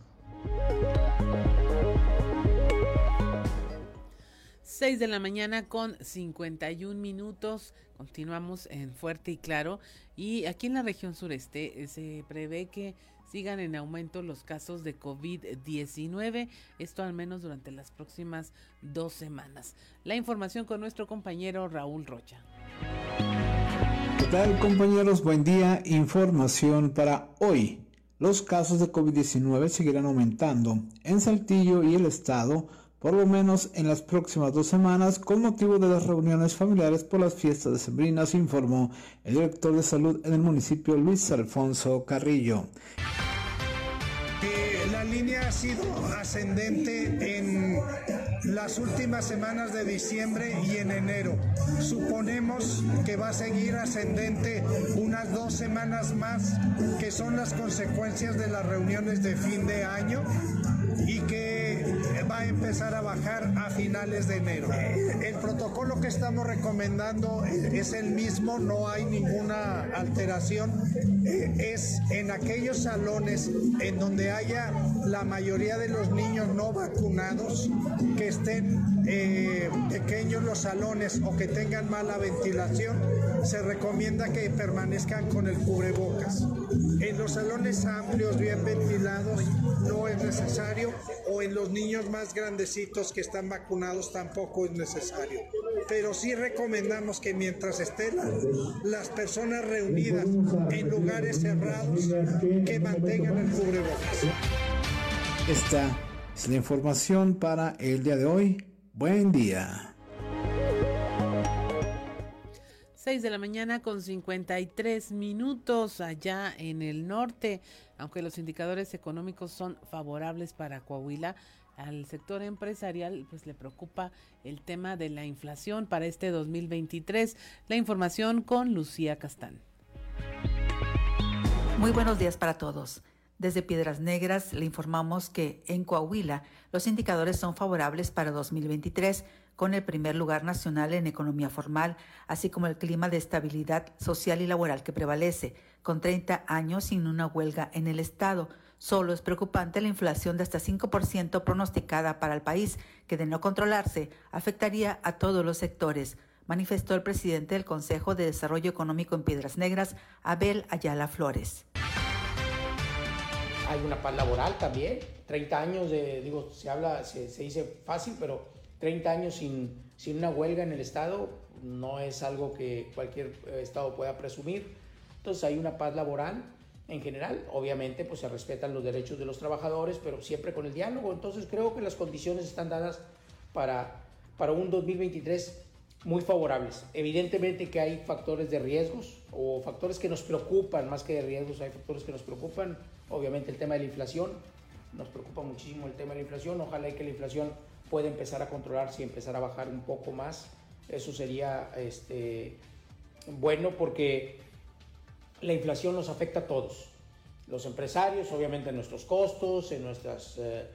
6 de la mañana con 51 minutos. Continuamos en Fuerte y Claro. Y aquí en la región sureste eh, se prevé que sigan en aumento los casos de COVID-19. Esto al menos durante las próximas dos semanas. La información con nuestro compañero Raúl Rocha. ¿Qué tal compañeros? Buen día. Información para hoy. Los casos de COVID-19 seguirán aumentando en Saltillo y el estado, por lo menos en las próximas dos semanas, con motivo de las reuniones familiares por las fiestas de sembrinas, informó el director de salud en el municipio Luis Alfonso Carrillo línea ha sido ascendente en las últimas semanas de diciembre y en enero. Suponemos que va a seguir ascendente unas dos semanas más, que son las consecuencias de las reuniones de fin de año y que a empezar a bajar a finales de enero. El protocolo que estamos recomendando es el mismo, no hay ninguna alteración. Es en aquellos salones en donde haya la mayoría de los niños no vacunados, que estén eh, pequeños los salones o que tengan mala ventilación, se recomienda que permanezcan con el cubrebocas. En los salones amplios, bien ventilados, no es necesario, o en los niños más grandecitos que están vacunados tampoco es necesario. Pero sí recomendamos que mientras estén las personas reunidas en lugares cerrados, que mantengan el cubrebocas. Esta es la información para el día de hoy. Buen día. 6 de la mañana con 53 minutos allá en el norte. Aunque los indicadores económicos son favorables para Coahuila, al sector empresarial pues le preocupa el tema de la inflación para este 2023. La información con Lucía Castán. Muy buenos días para todos. Desde Piedras Negras le informamos que en Coahuila los indicadores son favorables para 2023, con el primer lugar nacional en economía formal, así como el clima de estabilidad social y laboral que prevalece, con 30 años sin una huelga en el Estado. Solo es preocupante la inflación de hasta 5% pronosticada para el país, que de no controlarse afectaría a todos los sectores, manifestó el presidente del Consejo de Desarrollo Económico en Piedras Negras, Abel Ayala Flores hay una paz laboral también. 30 años de, digo, se habla, se, dice fácil, pero 30 años sin, sin una huelga en el Estado no es algo que cualquier eh, Estado pueda presumir. Entonces hay una paz laboral en general. Obviamente, pues se respetan los derechos de los trabajadores, pero siempre con el diálogo. Entonces creo que las condiciones están dadas para, para un 2023 muy favorables. Evidentemente que hay factores de riesgos o factores que nos preocupan, más que de riesgos, hay factores que nos preocupan Obviamente el tema de la inflación, nos preocupa muchísimo el tema de la inflación. Ojalá que la inflación pueda empezar a controlarse y empezar a bajar un poco más. Eso sería este, bueno porque la inflación nos afecta a todos. Los empresarios, obviamente en nuestros costos, en nuestras... Eh,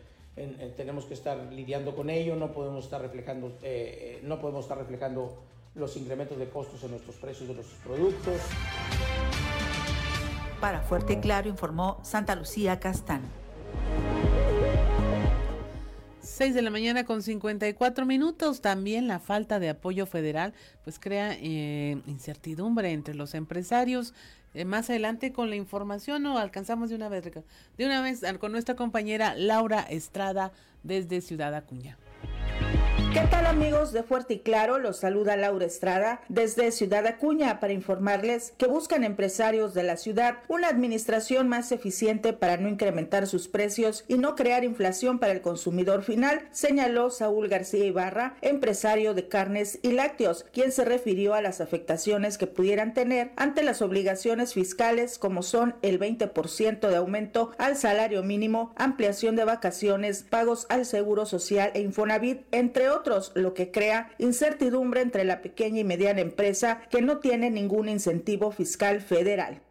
tenemos que estar lidiando con ello, no podemos estar reflejando, eh, eh, no podemos estar reflejando los incrementos de costos en nuestros precios de nuestros productos. Para Fuerte y Claro informó Santa Lucía Castán. 6 de la mañana con 54 minutos. También la falta de apoyo federal pues crea eh, incertidumbre entre los empresarios. Eh, más adelante con la información o alcanzamos de una vez de una vez con nuestra compañera Laura Estrada desde Ciudad Acuña. ¿Qué tal amigos de Fuerte y Claro? Los saluda Laura Estrada desde Ciudad Acuña para informarles que buscan empresarios de la ciudad una administración más eficiente para no incrementar sus precios y no crear inflación para el consumidor final, señaló Saúl García Ibarra, empresario de carnes y lácteos, quien se refirió a las afectaciones que pudieran tener ante las obligaciones fiscales como son el 20% de aumento al salario mínimo, ampliación de vacaciones, pagos al seguro social e Infonavit, entre otros lo que crea incertidumbre entre la pequeña y mediana empresa que no tiene ningún incentivo fiscal federal.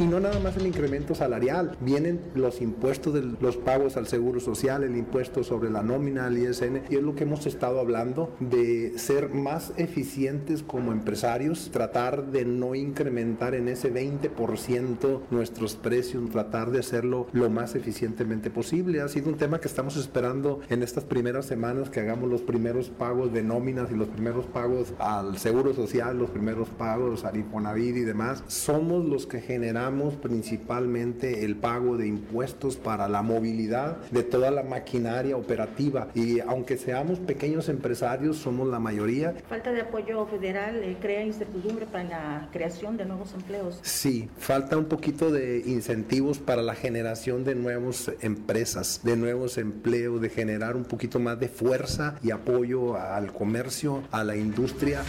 Y no nada más el incremento salarial, vienen los impuestos de los pagos al Seguro Social, el impuesto sobre la nómina, al ISN, y es lo que hemos estado hablando de ser más eficientes como empresarios, tratar de no incrementar en ese 20% nuestros precios, tratar de hacerlo lo más eficientemente posible. Ha sido un tema que estamos esperando en estas primeras semanas que hagamos los primeros pagos de nóminas y los primeros pagos al Seguro Social, los primeros pagos al Infonavit y demás. Somos los que generamos eliminamos principalmente el pago de impuestos para la movilidad de toda la maquinaria operativa y aunque seamos pequeños empresarios, somos la mayoría. Falta de apoyo federal, eh, crea incertidumbre para la creación de nuevos empleos. Sí, falta un poquito de incentivos para la generación de nuevas empresas, de nuevos empleos, de generar un poquito más de fuerza y apoyo al comercio, a la industria.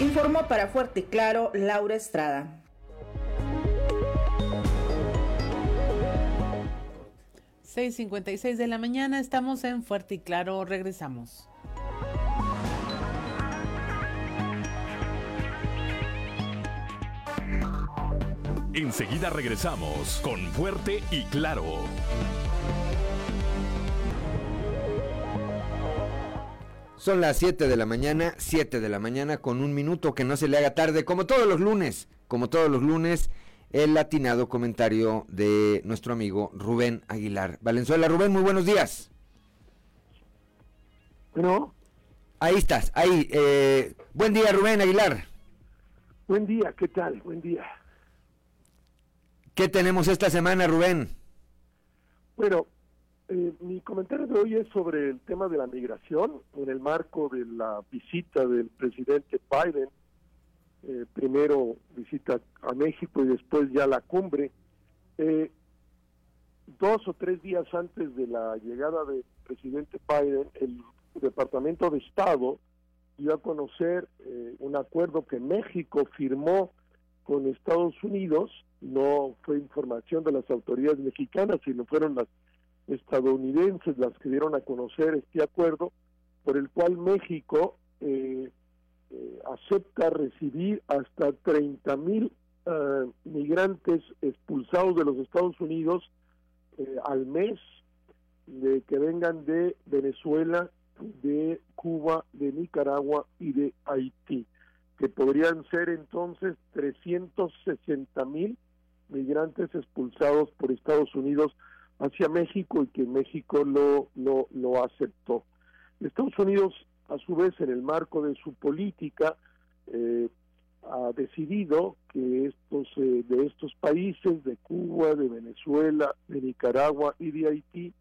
Informó para Fuerte y Claro Laura Estrada. 6.56 de la mañana, estamos en Fuerte y Claro, regresamos. Enseguida regresamos con Fuerte y Claro. Son las 7 de la mañana, 7 de la mañana con un minuto que no se le haga tarde, como todos los lunes, como todos los lunes, el latinado comentario de nuestro amigo Rubén Aguilar. Valenzuela, Rubén, muy buenos días. Bueno. Ahí estás, ahí. Eh, buen día, Rubén Aguilar. Buen día, ¿qué tal? Buen día. ¿Qué tenemos esta semana, Rubén? Bueno, eh, mi comentario de hoy es sobre el tema de la migración en el marco de la visita del presidente Biden. Eh, primero visita a México y después ya la cumbre. Eh, dos o tres días antes de la llegada del presidente Biden, el Departamento de Estado dio a conocer un acuerdo que México firmó con Estados Unidos. No fue información de las autoridades mexicanas, sino fueron las estadounidenses las que dieron a conocer este acuerdo por el cual México eh, eh, acepta recibir hasta 30 mil eh, migrantes expulsados de los Estados Unidos al mes de que vengan de Venezuela, de Cuba, de Nicaragua y de Haití, que podrían ser entonces 360 mil migrantes expulsados por Estados Unidos hacia México y que México lo, lo, lo aceptó. Estados Unidos, a su vez, en el marco de su política, eh, ha decidido que estos eh, de estos países, de Cuba, de Venezuela, de Nicaragua y de Haití,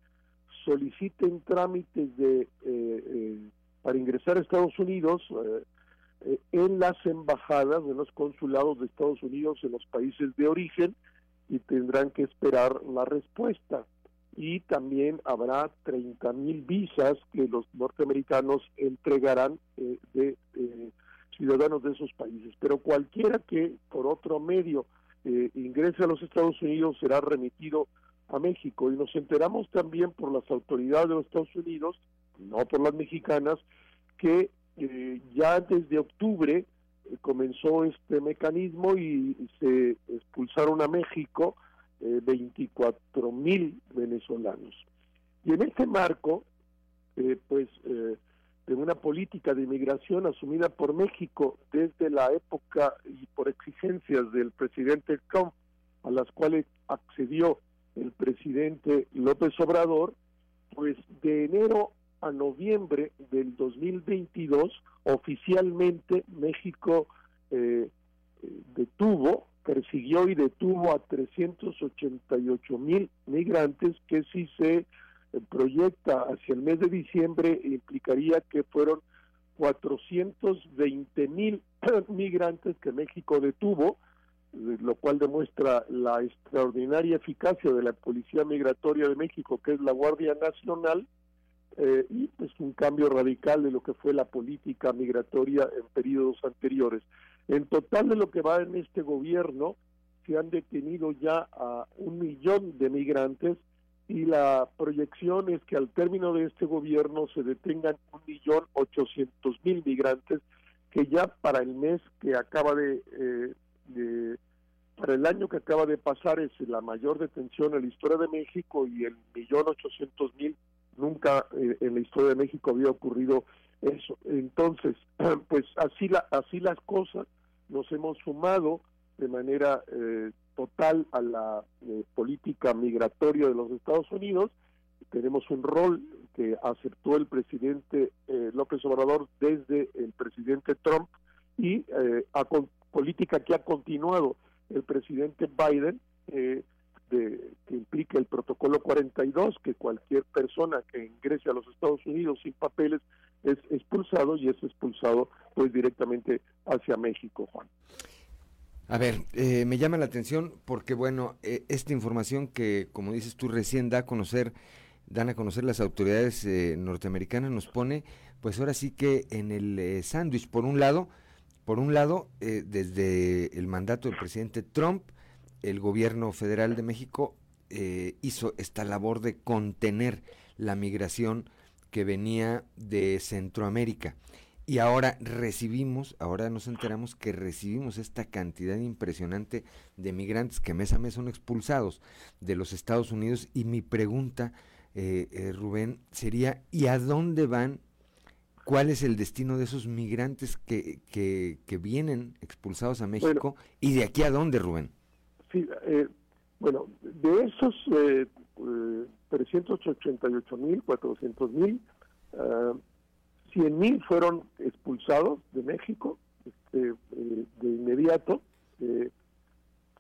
soliciten trámites de eh, para ingresar a Estados Unidos en las embajadas, en los consulados de Estados Unidos en los países de origen, y tendrán que esperar la respuesta. Y también habrá 30 mil visas que los norteamericanos entregarán eh, de eh, ciudadanos de esos países. Pero cualquiera que por otro medio eh, ingrese a los Estados Unidos será remitido a México. Y nos enteramos también por las autoridades de los Estados Unidos, no por las mexicanas, que ya desde octubre comenzó este mecanismo y se expulsaron a México eh, 24 mil venezolanos. Y en este marco, eh, pues, eh, de una política de inmigración asumida por México desde la época y por exigencias del presidente Trump, a las cuales accedió el presidente López Obrador, pues de enero a noviembre del 2022, oficialmente México eh, detuvo, persiguió y detuvo a 388 mil migrantes, que si se eh, proyecta hacia el mes de diciembre implicaría que fueron 420 mil [CLEARS THROAT] migrantes que México detuvo, eh, lo cual demuestra la extraordinaria eficacia de la Policía Migratoria de México, que es la Guardia Nacional, eh, y pues un cambio radical de lo que fue la política migratoria en periodos anteriores. En total de lo que va en este gobierno, se han detenido ya a un millón de migrantes y la proyección es que al término de este gobierno se detengan un millón ochocientos mil migrantes que ya para el mes que acaba de, eh, para el año que acaba de pasar es la mayor detención en la historia de México y el millón ochocientos mil nunca eh, en la historia de México había ocurrido eso. Entonces, [CLEARS THROAT] pues así, la, así las cosas, nos hemos sumado de manera eh, total a la eh, política migratoria de los Estados Unidos. Tenemos un rol que aceptó el presidente López Obrador desde el presidente Trump y a política que ha continuado el presidente Biden, eh, de, que implica el protocolo 42, que cualquier persona que ingrese a los Estados Unidos sin papeles es expulsado y es expulsado pues directamente hacia México, Juan. A ver, eh, me llama la atención porque, bueno, eh, esta información que, como dices tú, recién da a conocer, dan a conocer las autoridades eh, norteamericanas, nos pone, pues ahora sí que en el sándwich, por un lado, por un lado, desde el mandato del presidente Trump, el gobierno federal de México hizo esta labor de contener la migración que venía de Centroamérica. Y ahora recibimos, ahora nos enteramos que recibimos esta cantidad impresionante de migrantes que mes a mes son expulsados de los Estados Unidos. Y mi pregunta, eh, eh, Rubén, sería, ¿y a dónde van? ¿Cuál es el destino de esos migrantes que, que, vienen expulsados a México? ¿Y de aquí a dónde, Rubén? Sí, eh, bueno, de esos eh, 388 mil, 400 mil, 100 mil fueron expulsados de México este, eh, de inmediato.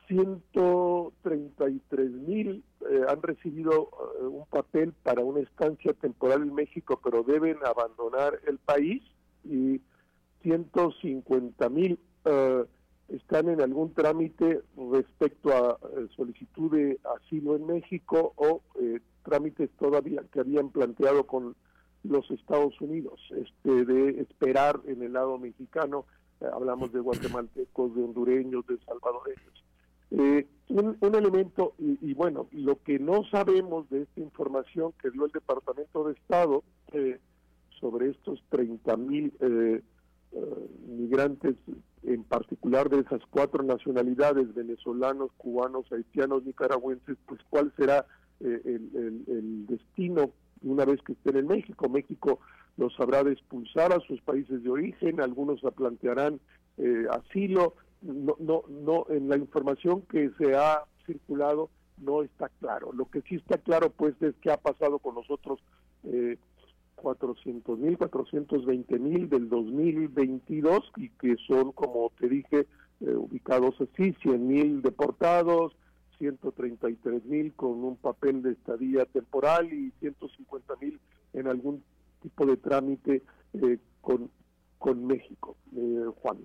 133 mil eh, han recibido eh, un papel para una estancia temporal en México, pero deben abandonar el país y 150 mil están en algún trámite respecto a solicitud de asilo en México o trámites todavía que habían planteado con los Estados Unidos, este, de esperar en el lado mexicano, eh, hablamos de guatemaltecos, de hondureños, de salvadoreños. Eh, un, elemento, y, bueno, lo que no sabemos de esta información que dio el Departamento de Estado eh, sobre estos 30 mil migrantes, en particular de esas cuatro nacionalidades, venezolanos, cubanos, haitianos, nicaragüenses, pues cuál será el, el destino una vez que estén en México. México los habrá de expulsar a sus países de origen, algunos plantearán eh, asilo. No, no, no, en la información que se ha circulado no está claro. Lo que sí está claro, pues, es qué ha pasado con nosotros eh, 400 mil, 420 mil del 2022 y que son, como te dije, eh, ubicados así, 100 mil deportados, 133 mil con un papel de estadía temporal y 150 mil en algún tipo de trámite eh, con, con México, eh, Juan.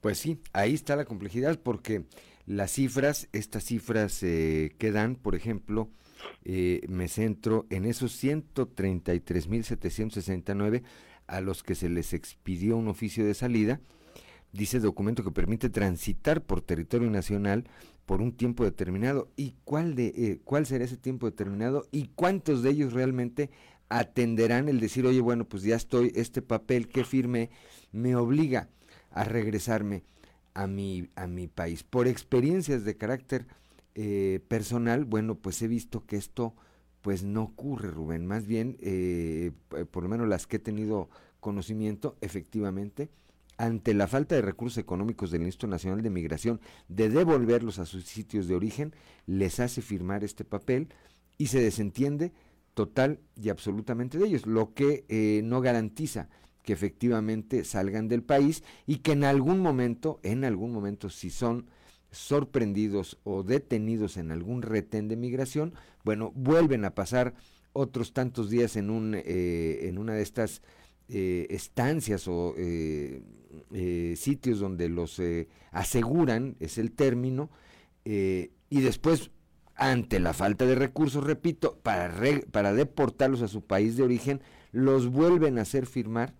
Pues sí, ahí está la complejidad porque las cifras, estas cifras eh, que dan, por ejemplo, eh, me centro en esos 133.769 a los que se les expidió un oficio de salida, dice documento que permite transitar por territorio nacional por un tiempo determinado. ¿Y cuál, de, eh, cuál será ese tiempo determinado? ¿Y cuántos de ellos realmente atenderán el decir, oye, bueno, pues ya estoy, este papel que firmé me obliga a regresarme a mi, a mi país? Por experiencias de carácter eh, personal, bueno, pues he visto que esto pues no ocurre, Rubén. Más bien, eh, por lo menos las que he tenido conocimiento, efectivamente, ante la falta de recursos económicos del Instituto Nacional de Migración de devolverlos a sus sitios de origen, les hace firmar este papel y se desentiende total y absolutamente de ellos, lo que eh, no garantiza que efectivamente salgan del país y que en algún momento, en algún momento, si son sorprendidos o detenidos en algún retén de migración, bueno, vuelven a pasar otros tantos días en, un, eh, en una de estas eh, estancias o eh, eh, sitios donde los aseguran, es el término, y después, ante la falta de recursos, repito, para, para deportarlos a su país de origen, los vuelven a hacer firmar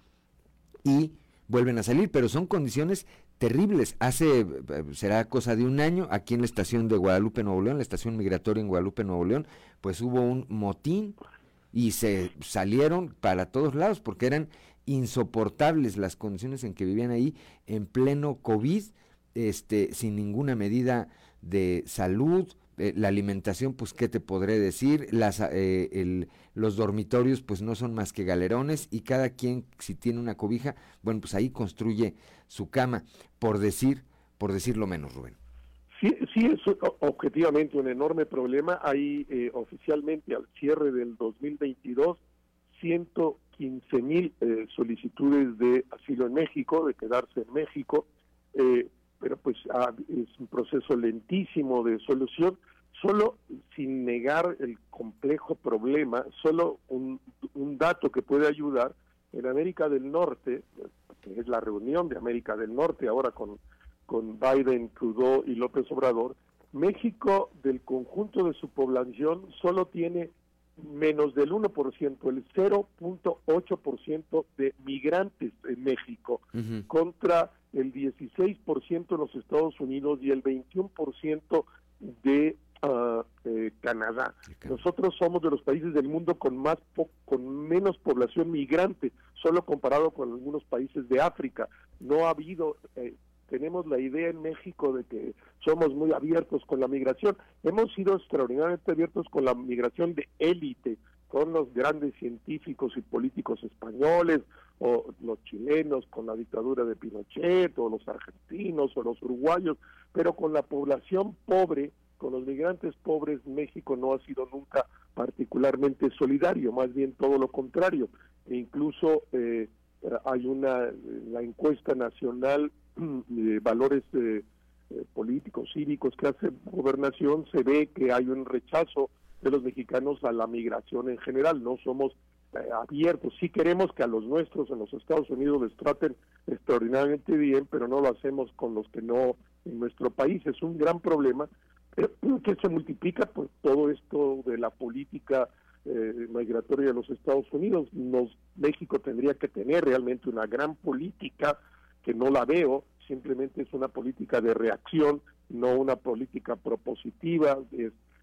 y vuelven a salir, pero son condiciones terribles. Hace, será cosa de un año, aquí en la estación de Guadalupe, Nuevo León, la estación migratoria en Guadalupe, Nuevo León, pues hubo un motín y se salieron para todos lados porque eran insoportables las condiciones en que vivían ahí en pleno COVID, este, sin ninguna medida de salud, eh, la alimentación, pues qué te podré decir, las, eh, el, los dormitorios pues no son más que galerones y cada quien si tiene una cobija, bueno pues ahí construye su cama, por decir, por decirlo menos, Rubén. Sí, sí es objetivamente un enorme problema. Hay eh, oficialmente al cierre del 2022 115 mil eh, solicitudes de asilo en México, de quedarse en México, eh, pero pues ah, es un proceso lentísimo de solución, solo sin negar el complejo problema, solo un, un dato que puede ayudar, en América del Norte, que es la reunión de América del Norte ahora con, con Biden, Trudeau y López Obrador, México del conjunto de su población solo tiene menos del 1%, el 0.8% de migrantes en México, contra el 16% en los Estados Unidos y el 21% de uh, eh, Canadá. Nosotros somos de los países del mundo con más con menos población migrante, solo comparado con algunos países de África. No ha habido eh, tenemos la idea en México de que somos muy abiertos con la migración. Hemos sido extraordinariamente abiertos con la migración de élite, con los grandes científicos y políticos españoles, o los chilenos con la dictadura de Pinochet, o los argentinos, o los uruguayos, pero con la población pobre, con los migrantes pobres, México no ha sido nunca particularmente solidario, más bien todo lo contrario. E incluso eh, hay una, la encuesta nacional [CLEARS THROAT] de valores eh, eh, políticos, cívicos que hace gobernación, se ve que hay un rechazo de los mexicanos a la migración en general. No somos abiertos. Sí queremos que a los nuestros en los Estados Unidos les traten extraordinariamente bien, pero no lo hacemos con los que no en nuestro país. Es un gran problema [CLEARS THROAT] que se multiplica por todo esto de la política migratoria de los Estados Unidos. Nos, México tendría que tener realmente una gran política que no la veo, simplemente es una política de reacción, no una política propositiva.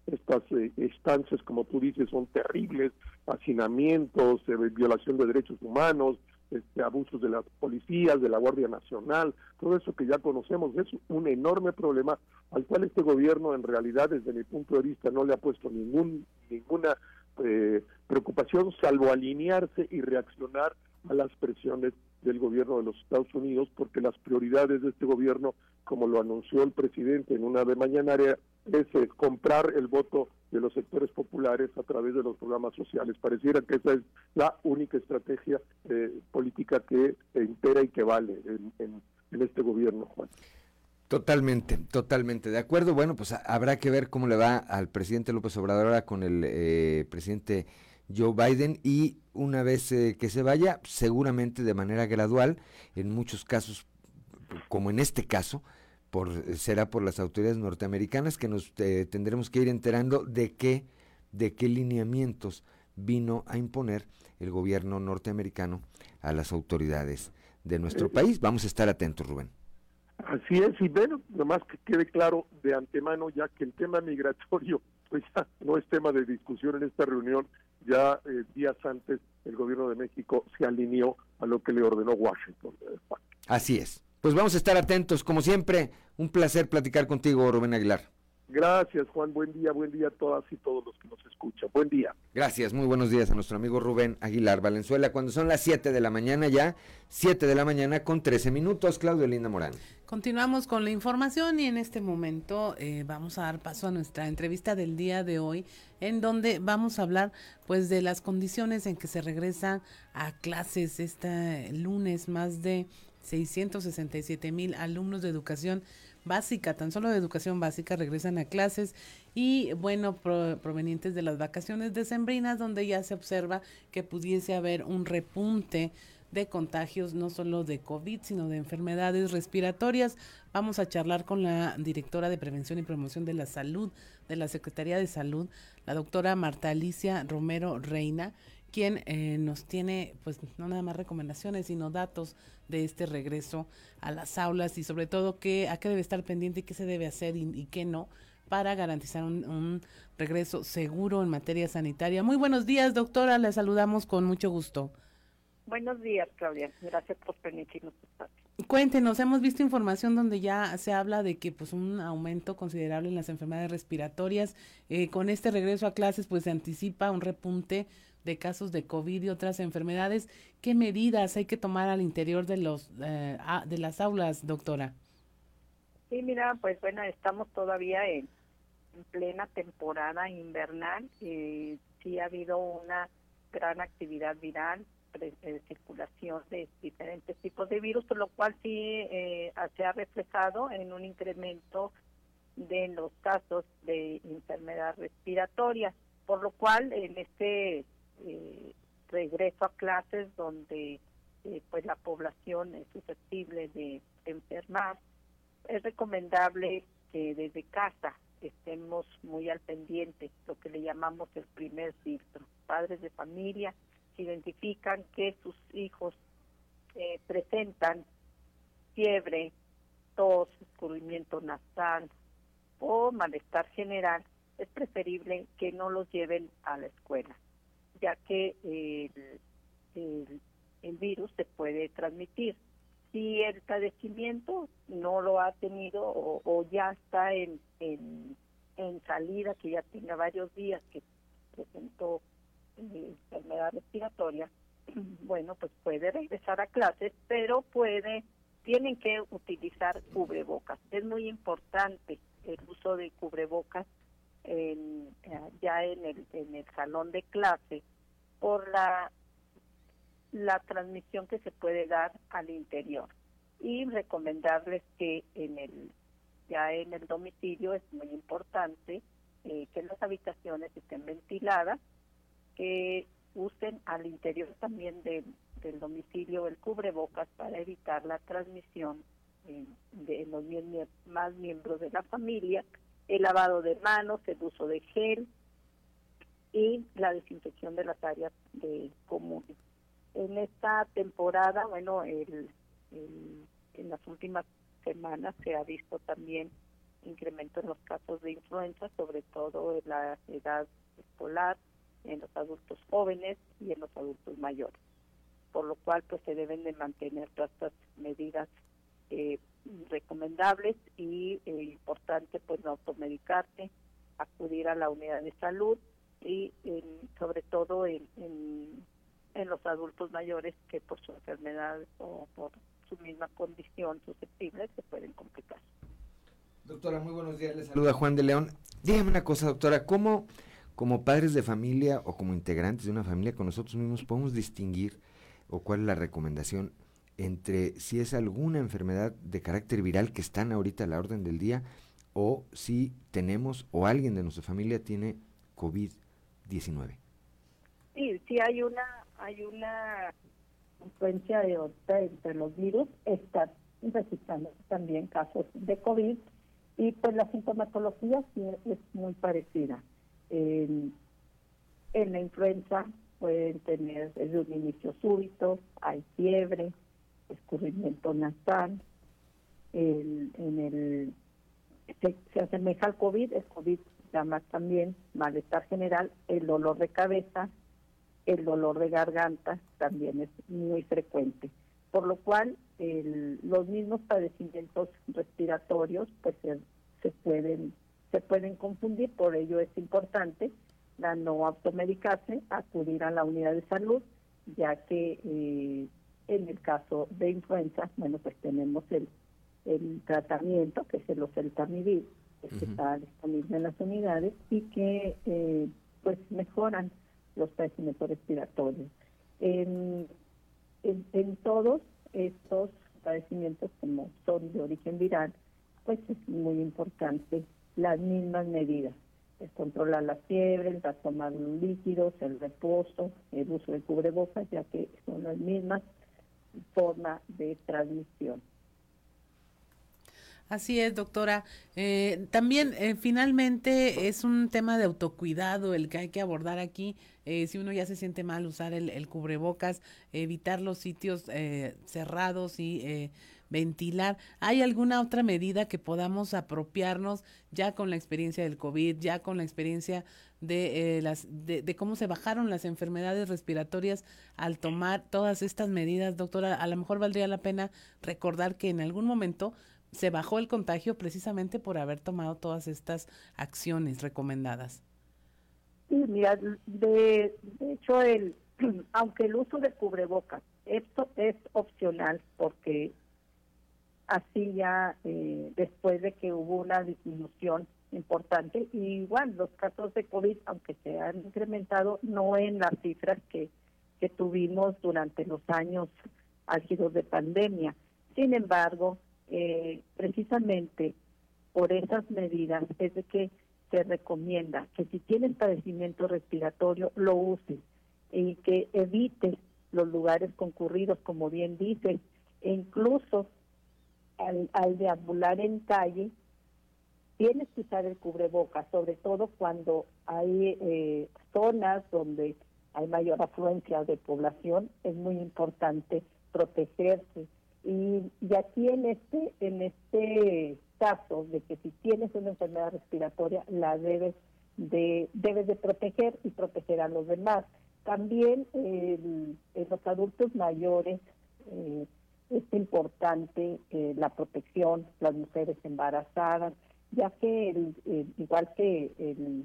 Estas eh, estancias, como tú dices, son terribles, hacinamientos, eh, violación de derechos humanos, este, abusos de las policías, de la Guardia Nacional, todo eso que ya conocemos es un enorme problema al cual este gobierno en realidad desde mi punto de vista no le ha puesto ningún ninguna eh, preocupación salvo alinearse y reaccionar a las presiones del gobierno de los Estados Unidos, porque las prioridades de este gobierno, como lo anunció el presidente en una de mañanaria, es eh, comprar el voto de los sectores populares a través de los programas sociales. Pareciera que esa es la única estrategia eh, política que entera y que vale en, este gobierno, Juan. Totalmente, totalmente de acuerdo. Bueno, pues habrá que ver cómo le va al presidente López Obrador ahora con el eh, presidente Joe Biden y una vez eh, que se vaya, seguramente de manera gradual, en muchos casos, como en este caso, por, será por las autoridades norteamericanas que nos eh, tendremos que ir enterando de qué, de qué lineamientos vino a imponer el gobierno norteamericano a las autoridades de nuestro país. Vamos a estar atentos, Rubén. Así es, y bueno, nomás que quede claro de antemano ya que el tema migratorio [LAUGHS] pues ya no es tema de discusión en esta reunión, ya eh, días antes el gobierno de México se alineó a lo que le ordenó Washington. Así es. Pues vamos a estar atentos, como siempre, un placer platicar contigo, Rubén Aguilar. Gracias, Juan. Buen día, buen día a todas y todos los que nos escuchan. Buen día. Gracias, muy buenos días a nuestro amigo Rubén Aguilar Valenzuela. Cuando son las 7 de la mañana ya, 7 de la mañana con 13 minutos, Claudio Linda Morán. Continuamos con la información y en este momento eh, vamos a dar paso a nuestra entrevista del día de hoy, en donde vamos a hablar pues de las condiciones en que se regresan a clases este lunes más de 667 mil alumnos de educación básica, tan solo de educación básica, regresan a clases y bueno, provenientes de las vacaciones decembrinas, donde ya se observa que pudiese haber un repunte de contagios, no solo de COVID, sino de enfermedades respiratorias. Vamos a charlar con la directora de Prevención y Promoción de la Salud de la Secretaría de Salud, la doctora Marta Alicia Romero Reina, quien eh, nos tiene, pues, no nada más recomendaciones, sino datos de este regreso a las aulas y sobre todo qué, a qué debe estar pendiente y qué se debe hacer y, qué no para garantizar un, un, regreso seguro en materia sanitaria. Muy buenos días, doctora. Le saludamos con mucho gusto. Buenos días, Claudia. Gracias por permitirnos espacio. Cuéntenos, hemos visto información donde ya se habla de que pues un aumento considerable en las enfermedades respiratorias. Eh, con este regreso a clases pues se anticipa un repunte de casos de COVID y otras enfermedades. ¿Qué medidas hay que tomar al interior de los eh, de las aulas, doctora? Sí, mira, pues bueno, estamos todavía en, plena temporada invernal. y sí ha habido una gran actividad viral circulación de diferentes tipos de virus, por lo cual sí se ha reflejado en un incremento de los casos de enfermedad respiratoria, por lo cual en este regreso a clases donde pues la población es susceptible de enfermar, es recomendable que desde casa estemos muy al pendiente, lo que le llamamos el primer filtro. Padres de familia identifican que sus hijos eh, presentan fiebre, tos, escurrimiento nasal o malestar general, es preferible que no los lleven a la escuela, ya que el, virus se puede transmitir si el padecimiento no lo ha tenido o, ya está en, en, salida, que ya tenga varios días que presentó eh, enfermedad respiratoria, [CLEARS THROAT] bueno, pues puede regresar a clases, pero puede, tienen que utilizar cubrebocas. Es muy importante el uso de cubrebocas en, eh, ya en el, en el salón de clase por la la transmisión que se puede dar al interior. Y recomendarles que en el ya en el domicilio es muy importante eh, que las habitaciones estén ventiladas, que usen al interior también del domicilio el cubrebocas para evitar la transmisión de los más miembros de la familia, el lavado de manos, el uso de gel y la desinfección de las áreas de comunes en esta temporada, bueno, el, en las últimas semanas se ha visto también incremento en los casos de influenza, sobre todo en la edad escolar, en los adultos jóvenes y en los adultos mayores. Por lo cual, pues se deben de mantener todas estas medidas eh, recomendables y eh, importante, pues no automedicarse, acudir a la unidad de salud y sobre todo en en los adultos mayores que por su enfermedad o por su misma condición susceptible se pueden complicar. Doctora, muy buenos días. Les saluda Juan de León. Dígame una cosa, doctora, ¿cómo como padres de familia o como integrantes de una familia con nosotros mismos podemos distinguir o cuál es la recomendación entre si es alguna enfermedad de carácter viral que están ahorita a la orden del día o si tenemos o alguien de nuestra familia tiene COVID-19? Sí, sí hay una hay una influencia de otra entre los virus, están registrando también casos de COVID y pues la sintomatología sí es muy parecida. En, la influenza pueden tener desde un inicio súbito, hay fiebre, escurrimiento nasal, en el se, se, asemeja al COVID, el COVID llama también malestar general, el dolor de cabeza, el dolor de garganta también es muy frecuente, por lo cual los mismos padecimientos respiratorios pues se, pueden se pueden confundir, por ello es importante la no automedicarse, acudir a la unidad de salud, ya que eh, en el caso de influenza, bueno, pues tenemos el, el tratamiento, que es el oseltamivir, que está disponible en las unidades y que eh, pues mejoran los padecimientos respiratorios. En, en, todos estos padecimientos, como son de origen viral, pues es muy importante las mismas medidas. Es controlar la fiebre, el tomar líquidos, el reposo, el uso de cubrebocas, ya que son las mismas formas de transmisión. Así es, doctora. Eh, también, eh, finalmente, es un tema de autocuidado el que hay que abordar aquí. Eh, si uno ya se siente mal, usar el, cubrebocas, evitar los sitios cerrados y ventilar. ¿Hay alguna otra medida que podamos apropiarnos ya con la experiencia del COVID, ya con la experiencia de, las, de, de, cómo se bajaron las enfermedades respiratorias al tomar todas estas medidas, doctora? A lo mejor valdría la pena recordar que en algún momento se bajó el contagio precisamente por haber tomado todas estas acciones recomendadas. Sí, mira, de, hecho, el, [CLEARS THROAT] aunque el uso de cubrebocas, esto es opcional porque así ya eh, después de que hubo una disminución importante, y igual los casos de COVID, aunque se han incrementado, no en las cifras que, que tuvimos durante los años álgidos de pandemia. Sin embargo, eh, precisamente por esas medidas es de que se recomienda que si tienes padecimiento respiratorio lo uses y que evites los lugares concurridos, como bien dices, e incluso al, al deambular en calle, tienes que usar el cubrebocas, sobre todo cuando hay eh, zonas donde hay mayor afluencia de población, es muy importante protegerse. Y, y aquí en este, en este caso de que si tienes una enfermedad respiratoria, la debes de, debes de proteger y proteger a los demás. También en los adultos mayores eh, es importante eh, la protección, las mujeres embarazadas, ya que igual que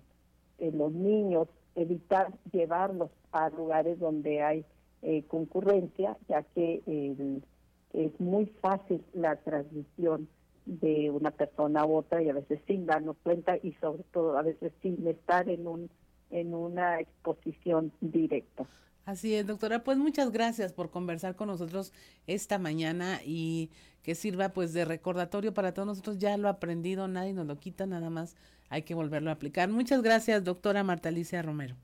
los niños, evitar llevarlos a lugares donde hay eh, concurrencia, ya que es muy fácil la transmisión de una persona a otra y a veces sin darnos cuenta y sobre todo a veces sin estar en un en una exposición directa. Así es, doctora. Pues muchas gracias por conversar con nosotros esta mañana y que sirva pues de recordatorio para todos nosotros. Ya lo aprendido, nadie nos lo quita, nada más hay que volverlo a aplicar. Muchas gracias, doctora Marta Alicia Romero.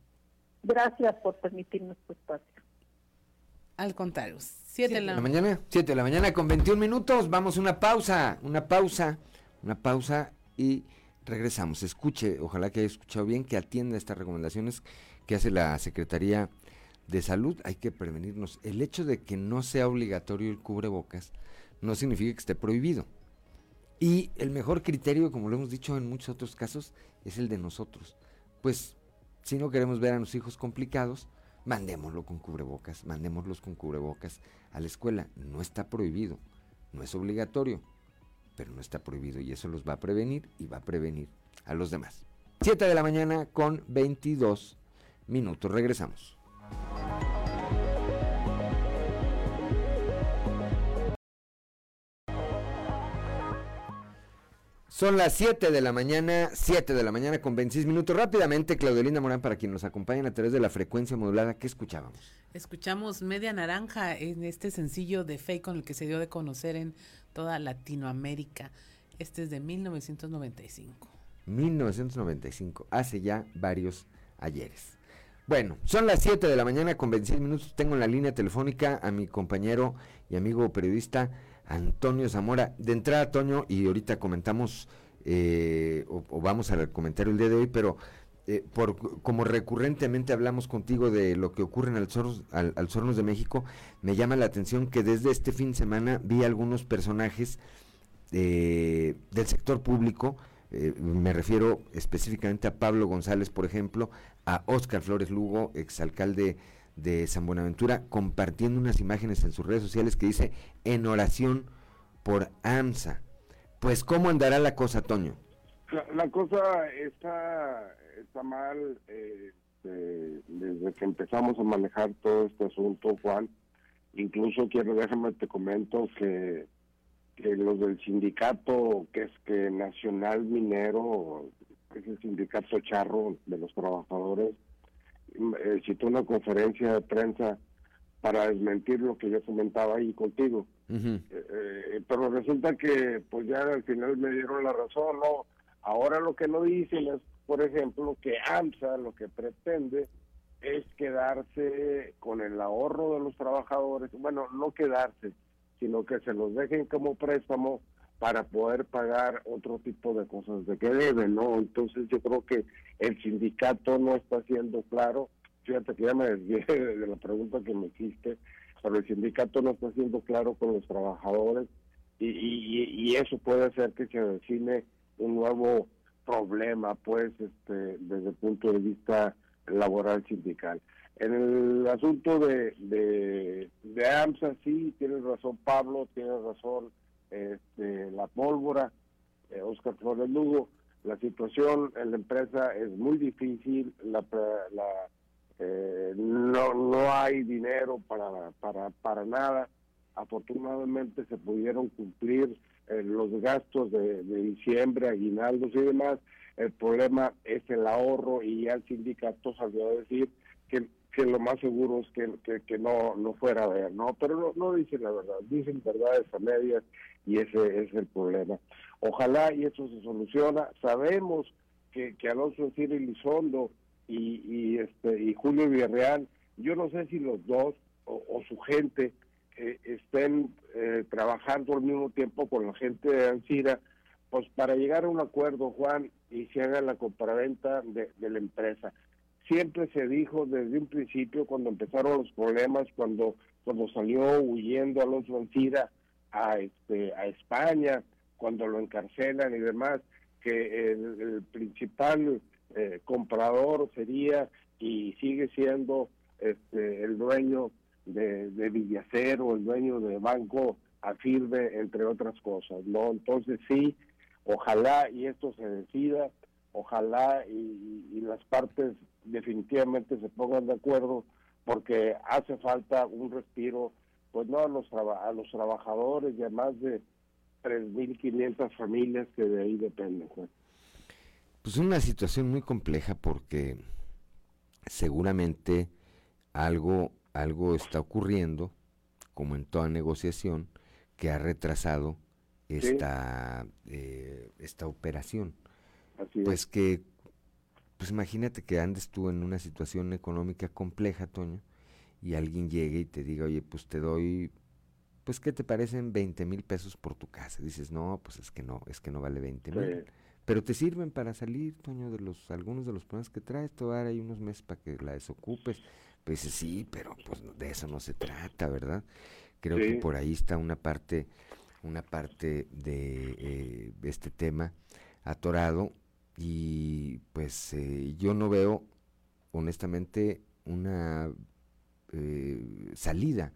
Gracias por permitirnos tu espacio. Al contrario, siete de la, mañana. Siete de la mañana con 21 minutos. Vamos una pausa, una pausa, una pausa y regresamos. Escuche, ojalá que haya escuchado bien, que atienda estas recomendaciones que hace la Secretaría de Salud. Hay que prevenirnos. El hecho de que no sea obligatorio el cubrebocas no significa que esté prohibido. Y el mejor criterio, como lo hemos dicho en muchos otros casos, es el de nosotros. Pues si no queremos ver a los hijos complicados, mandémoslo con cubrebocas, mandémoslos con cubrebocas a la escuela. No está prohibido, no es obligatorio pero no está prohibido y eso los va a prevenir y va a prevenir a los demás. 7 de la mañana con 22 minutos. Regresamos. Son las 7 de la mañana, 7 de la mañana con 26 minutos. Rápidamente, Claudelina Morán, para quien nos acompaña a través de la frecuencia modulada, ¿qué escuchábamos? Escuchamos Media Naranja en este sencillo de Fake con el que se dio de conocer en toda Latinoamérica. Este es de 1995. 1995, hace ya varios ayeres. Bueno, son las 7 de la mañana con 26 minutos. Tengo en la línea telefónica a mi compañero y amigo periodista Antonio Zamora. De entrada, Toño, y ahorita comentamos, eh, o, vamos a comentar el día de hoy, pero eh, por, como recurrentemente hablamos contigo de lo que ocurre en Alzornos, al, Alzornos de México, me llama la atención que desde este fin de semana vi algunos personajes eh, del sector público, eh, me refiero específicamente a Pablo González, por ejemplo, a Óscar Flores Lugo, exalcalde de San Buenaventura, compartiendo unas imágenes en sus redes sociales que dice en oración por AMSA. Pues, ¿cómo andará la cosa, Toño? la cosa está está mal eh, desde que empezamos a manejar todo este asunto, Juan. Incluso quiero, déjame te comento que, que los del sindicato, que es que Nacional Minero, que es el sindicato charro de los trabajadores, eh, citó una conferencia de prensa para desmentir lo que yo comentaba ahí contigo. Eh, eh, pero resulta que pues ya al final me dieron la razón, ¿no? Ahora lo que no dicen es por ejemplo, que AMSA lo que pretende es quedarse con el ahorro de los trabajadores, bueno, no quedarse, sino que se los dejen como préstamo para poder pagar otro tipo de cosas de que deben, ¿no? Entonces yo creo que el sindicato no está siendo claro, fíjate que ya me desvié [LAUGHS] de la pregunta que me hiciste, pero el sindicato no está siendo claro con los trabajadores y, eso puede hacer que se define un nuevo problema, pues, este, desde el punto de vista laboral sindical. En el asunto de, de, AMSA, sí, tiene razón Pablo, tiene razón este, la pólvora, eh, Oscar Flores Lugo. La situación en la empresa es muy difícil, la, la eh, no, no hay dinero para, para, para nada. Afortunadamente se pudieron cumplir eh, los gastos de, diciembre, aguinaldos y demás. El problema es el ahorro y ya el sindicato salió a decir que, que lo más seguro es que, que, no, no fuera a ver, ¿no? Pero no, no dicen la verdad, dicen verdades a medias y ese es el problema. Ojalá y eso se soluciona. Sabemos que, Alonso Encina Lizondo y, y, este, y Julio Villarreal, yo no sé si los dos o, su gente eh, estén eh, trabajando al mismo tiempo con la gente de Ancira, pues para llegar a un acuerdo, Juan, y se haga la compraventa de, de la empresa siempre se dijo desde un principio cuando empezaron los problemas, cuando cuando salió huyendo Alonso Ancira a este a España, cuando lo encarcelan y demás, que el, principal eh, comprador sería y sigue siendo este, el dueño de, Villacero, el dueño de Banco Afirme, entre otras cosas, ¿no? Entonces sí, ojalá y esto se decida, ojalá y las partes definitivamente se pongan de acuerdo porque hace falta un respiro, pues no a los, a los trabajadores y a más de 3.500 familias que de ahí dependen. Pues. pues una situación muy compleja porque seguramente algo, algo está ocurriendo, como en toda negociación, que ha retrasado esta, eh, esta operación. pues que pues imagínate que andes tú en una situación económica compleja, Toño, y alguien llegue y te diga, oye, pues te doy, pues ¿qué te parecen 20 mil pesos por tu casa? Dices, no, pues es que no, es que no vale 20 mil. Pero te sirven para salir, Toño, de los algunos de los problemas que traes, te va a dar ahí unos meses para que la desocupes. Pues sí, pero pues de eso no se trata, ¿verdad? Creo que por ahí está una parte, una parte de eh, este tema atorado y pues eh, yo no veo honestamente una eh, salida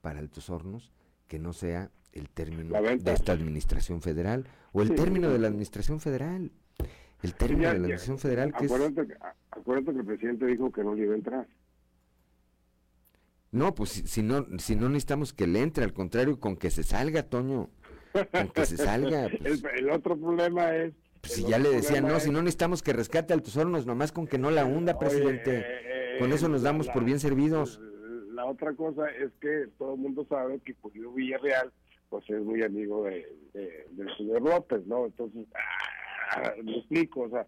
para Altos Hornos que no sea el término de esta administración federal o el término de la administración federal. El término de la administración federal que acuérdate, que, acuérdate que el presidente dijo que no le iba a entrar. No, pues si, no si no necesitamos que le entre, al contrario, con que se salga, Toño. Con que se salga. [LAUGHS] Pues. el, otro problema es pues si ya le decían, no, si no necesitamos que rescate al Hornos, nomás con que no la hunda, presidente. Eh, con eso nos damos por bien servidos. La otra cosa es que todo el mundo sabe que Julio Villarreal, pues es muy amigo de, del señor López, ¿no? Entonces, ah, me explico, o sea,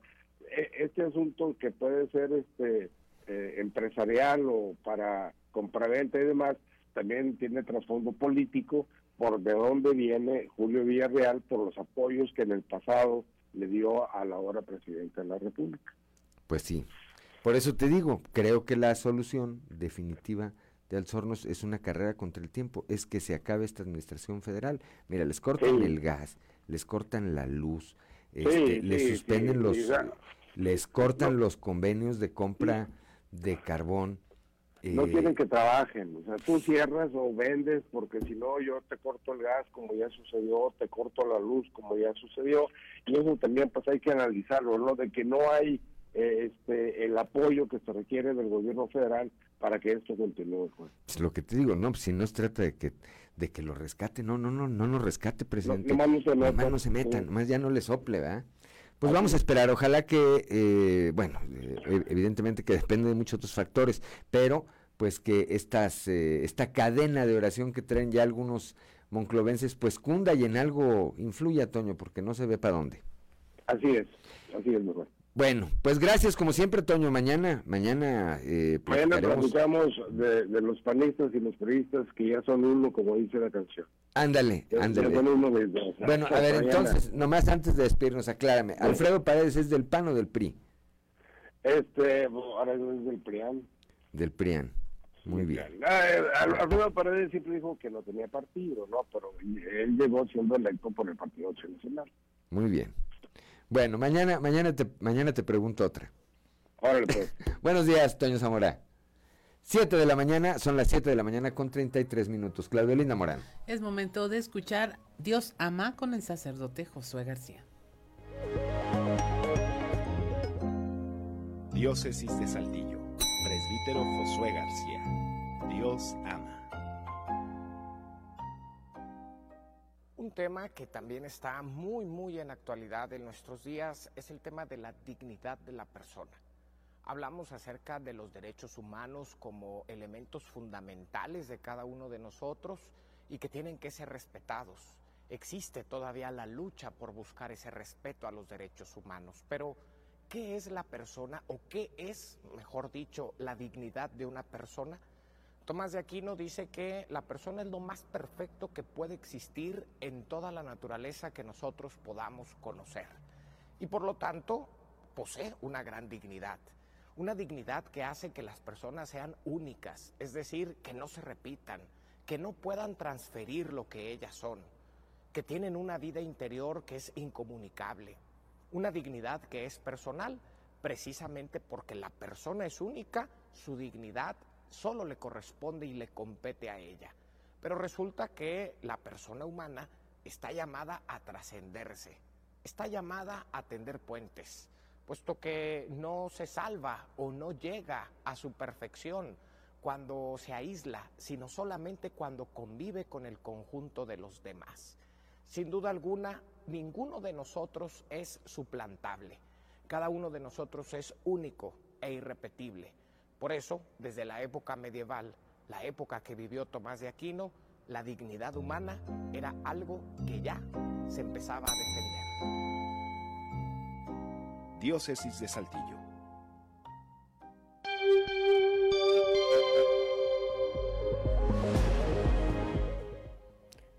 e, este asunto que puede ser este eh, empresarial o para compraventa y demás, también tiene trasfondo político por de dónde viene Julio Villarreal por los apoyos que en el pasado le dio a la hora presidenta de la República. Pues sí. Por eso te digo, creo que la solución definitiva de Alzornos es una carrera contra el tiempo, es que se acabe esta administración federal. Mira, les cortan el gas, les cortan la luz, este, les suspenden los, les cortan los convenios de compra de carbón, no eh, quieren que trabajen, o sea, tú cierras o vendes porque si no yo te corto el gas como ya sucedió, te corto la luz como ya sucedió y eso también pues hay que analizarlo, ¿no? De que no hay eh, este el apoyo que se requiere del gobierno federal para que esto continúe. Pues. Es lo que te digo, no, pues, si no se trata de que de que lo rescate, no, no, no, no nos rescate, presidente. No, no, se metan, no se metan, más ya no le sople, ¿verdad? Pues vamos a esperar, ojalá que, eh, bueno, eh, evidentemente que depende de muchos otros factores, pero pues que estas, eh, esta cadena de oración que traen ya algunos monclovenses, pues cunda y en algo influya, Toño, porque no se ve para dónde. Así es, así es, mejor. Bueno, pues gracias como siempre, Toño. Mañana, mañana. Eh, mañana platicamos de, los panistas y los periodistas que ya son uno, como dice la canción. Ándale, ándale. bueno, a ver, entonces, nomás antes de despedirnos, aclárame. ¿Alfredo Paredes es del PAN o del PRI? Este, ahora es del PRIAN. Del PRIAN. Muy bien. Alfredo Paredes siempre dijo que no tenía partido, ¿no? Pero él llegó siendo electo por el Partido Nacional. Muy bien. Bueno, mañana, mañana te, mañana te pregunto otra. Órale, pues. [LAUGHS] Buenos días, Toño Zamora. Siete de la mañana, son las siete de la mañana con 33 minutos. Claudio Linda Morán. Es momento de escuchar Dios ama con el sacerdote Josué García. Diócesis de Saltillo. Presbítero Josué García. Dios ama. Un tema que también está muy, muy en actualidad en nuestros días es el tema de la dignidad de la persona. hablamos acerca de los derechos humanos como elementos fundamentales de cada uno de nosotros y que tienen que ser respetados. Existe todavía la lucha por buscar ese respeto a los derechos humanos, pero ¿qué es la persona o qué es, mejor dicho, la dignidad de una persona? Tomás de Aquino dice que la persona es lo más perfecto que puede existir en toda la naturaleza que nosotros podamos conocer. Y por lo tanto posee una gran dignidad. Una dignidad que hace que las personas sean únicas, es decir, que no se repitan, que no puedan transferir lo que ellas son, que tienen una vida interior que es incomunicable, una dignidad que es personal, precisamente porque la persona es única, su dignidad solo le corresponde y le compete a ella. Pero resulta que la persona humana está llamada a trascenderse, está llamada a tender puentes, puesto que no se salva o no llega a su perfección cuando se aísla, sino solamente cuando convive con el conjunto de los demás. Sin duda alguna, ninguno de nosotros es suplantable. Cada uno de nosotros es único e irrepetible. Por eso, desde la época medieval, la época que vivió Tomás de Aquino, la dignidad humana era algo que ya se empezaba a defender. Diócesis de Saltillo.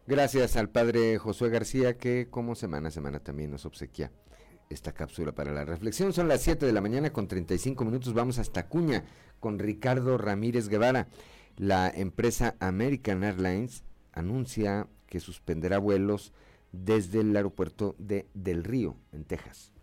Gracias al padre Josué García que como semana a semana también nos obsequia esta cápsula para la reflexión. Son las 7 de la mañana con 35 minutos. Vamos hasta Cuña con Ricardo Ramírez Guevara. La empresa American Airlines anuncia que suspenderá vuelos desde el aeropuerto de Del Río, en Texas.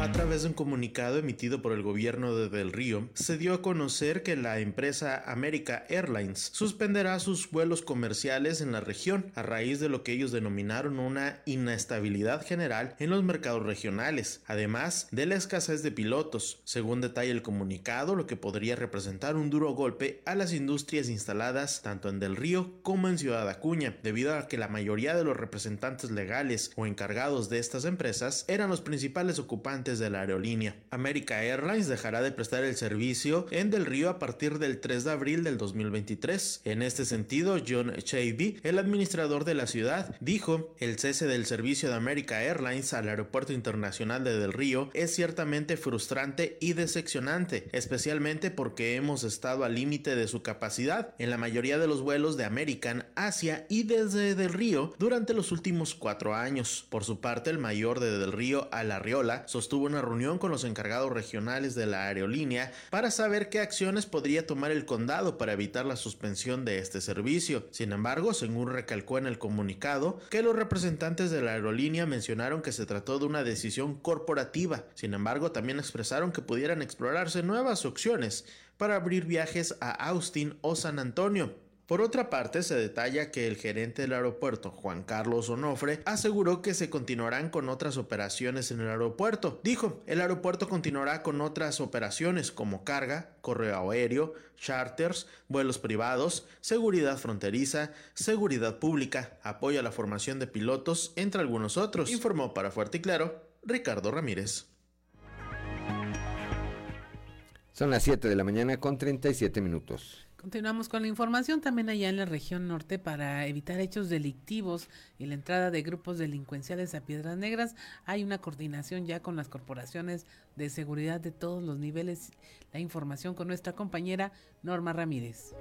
A través de un comunicado emitido por el gobierno de Del Río, se dio a conocer que la empresa America Airlines suspenderá sus vuelos comerciales en la región a raíz de lo que ellos denominaron una inestabilidad general en los mercados regionales, además de la escasez de pilotos, según detalla el comunicado, lo que podría representar un duro golpe a las industrias instaladas tanto en Del Río como en Ciudad Acuña, debido a que la mayoría de los representantes legales o encargados de estas empresas eran los principales ocupantes de la aerolínea. America Airlines dejará de prestar el servicio en Del Río a partir del 3 de abril del 2023. En este sentido, John Chavy, el administrador de la ciudad, dijo, el cese del servicio de America Airlines al Aeropuerto Internacional de Del Río es ciertamente frustrante y decepcionante, especialmente porque hemos estado al límite de su capacidad en la mayoría de los vuelos de American hacia y desde Del Río durante los últimos cuatro años. Por su parte, el mayor de Del Río a La Riola sostuvo tuvo una reunión con los encargados regionales de la aerolínea para saber qué acciones podría tomar el condado para evitar la suspensión de este servicio. Sin embargo, según recalcó en el comunicado, que los representantes de la aerolínea mencionaron que se trató de una decisión corporativa. Sin embargo, también expresaron que pudieran explorarse nuevas opciones para abrir viajes a Austin o San Antonio. Por otra parte, se detalla que el gerente del aeropuerto, Juan Carlos Onofre, aseguró que se continuarán con otras operaciones en el aeropuerto. Dijo, el aeropuerto continuará con otras operaciones como carga, correo aéreo, charters, vuelos privados, seguridad fronteriza, seguridad pública, apoyo a la formación de pilotos, entre algunos otros, informó para Fuerte y Claro Ricardo Ramírez. Son las 7 de la mañana con 37 minutos. Continuamos con la información también allá en la región norte para evitar hechos delictivos y la entrada de grupos delincuenciales a Piedras Negras. Hay una coordinación ya con las corporaciones de seguridad de todos los niveles. La información con nuestra compañera Norma Ramírez.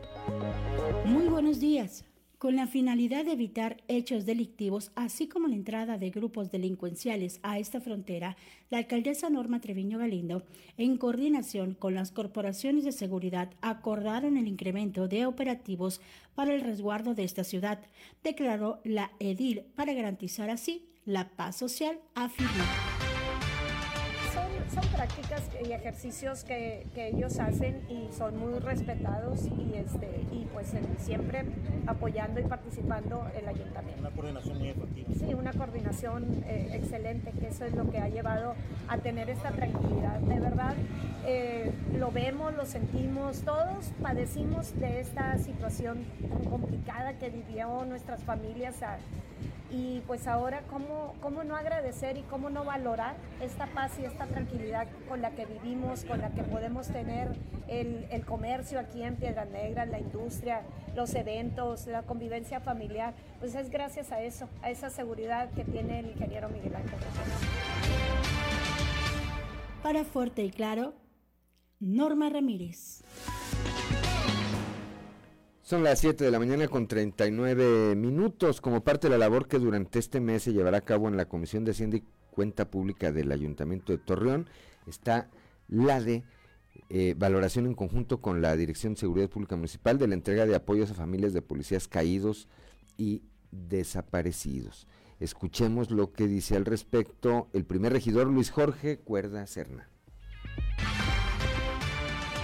Muy buenos días con la finalidad de evitar hechos delictivos, así como la entrada de grupos delincuenciales a esta frontera, la alcaldesa Norma Treviño Galindo, en coordinación con las corporaciones de seguridad, acordaron el incremento de operativos para el resguardo de esta ciudad, declaró la edil para garantizar así la paz social, afirmó prácticas y ejercicios que, que, ellos hacen y son muy respetados y, este, y pues siempre apoyando y participando el ayuntamiento. Una coordinación muy efectiva. Sí, una coordinación eh, excelente, que eso es lo que ha llevado a tener esta tranquilidad. De verdad, eh, lo vemos, lo sentimos, todos padecimos de esta situación tan complicada que vivió nuestras familias. A, y pues ahora cómo, cómo no agradecer y cómo no valorar esta paz y esta tranquilidad con la que vivimos, con la que podemos tener el, el comercio aquí en Piedras Negras, la industria, los eventos, la convivencia familiar, pues es gracias a eso, a esa seguridad que tiene el ingeniero Miguel Ángel. Para Fuerte y Claro, Norma Ramírez. Son las 7 de la mañana con 39 minutos. Como parte de la labor que durante este mes se llevará a cabo en la Comisión de Hacienda y Cuenta Pública del Ayuntamiento de Torreón, está la de eh, valoración en conjunto con la Dirección de Seguridad Pública Municipal de la entrega de apoyos a familias de policías caídos y desaparecidos. Escuchemos lo que dice al respecto el primer regidor Luis Jorge Cuerda Serna.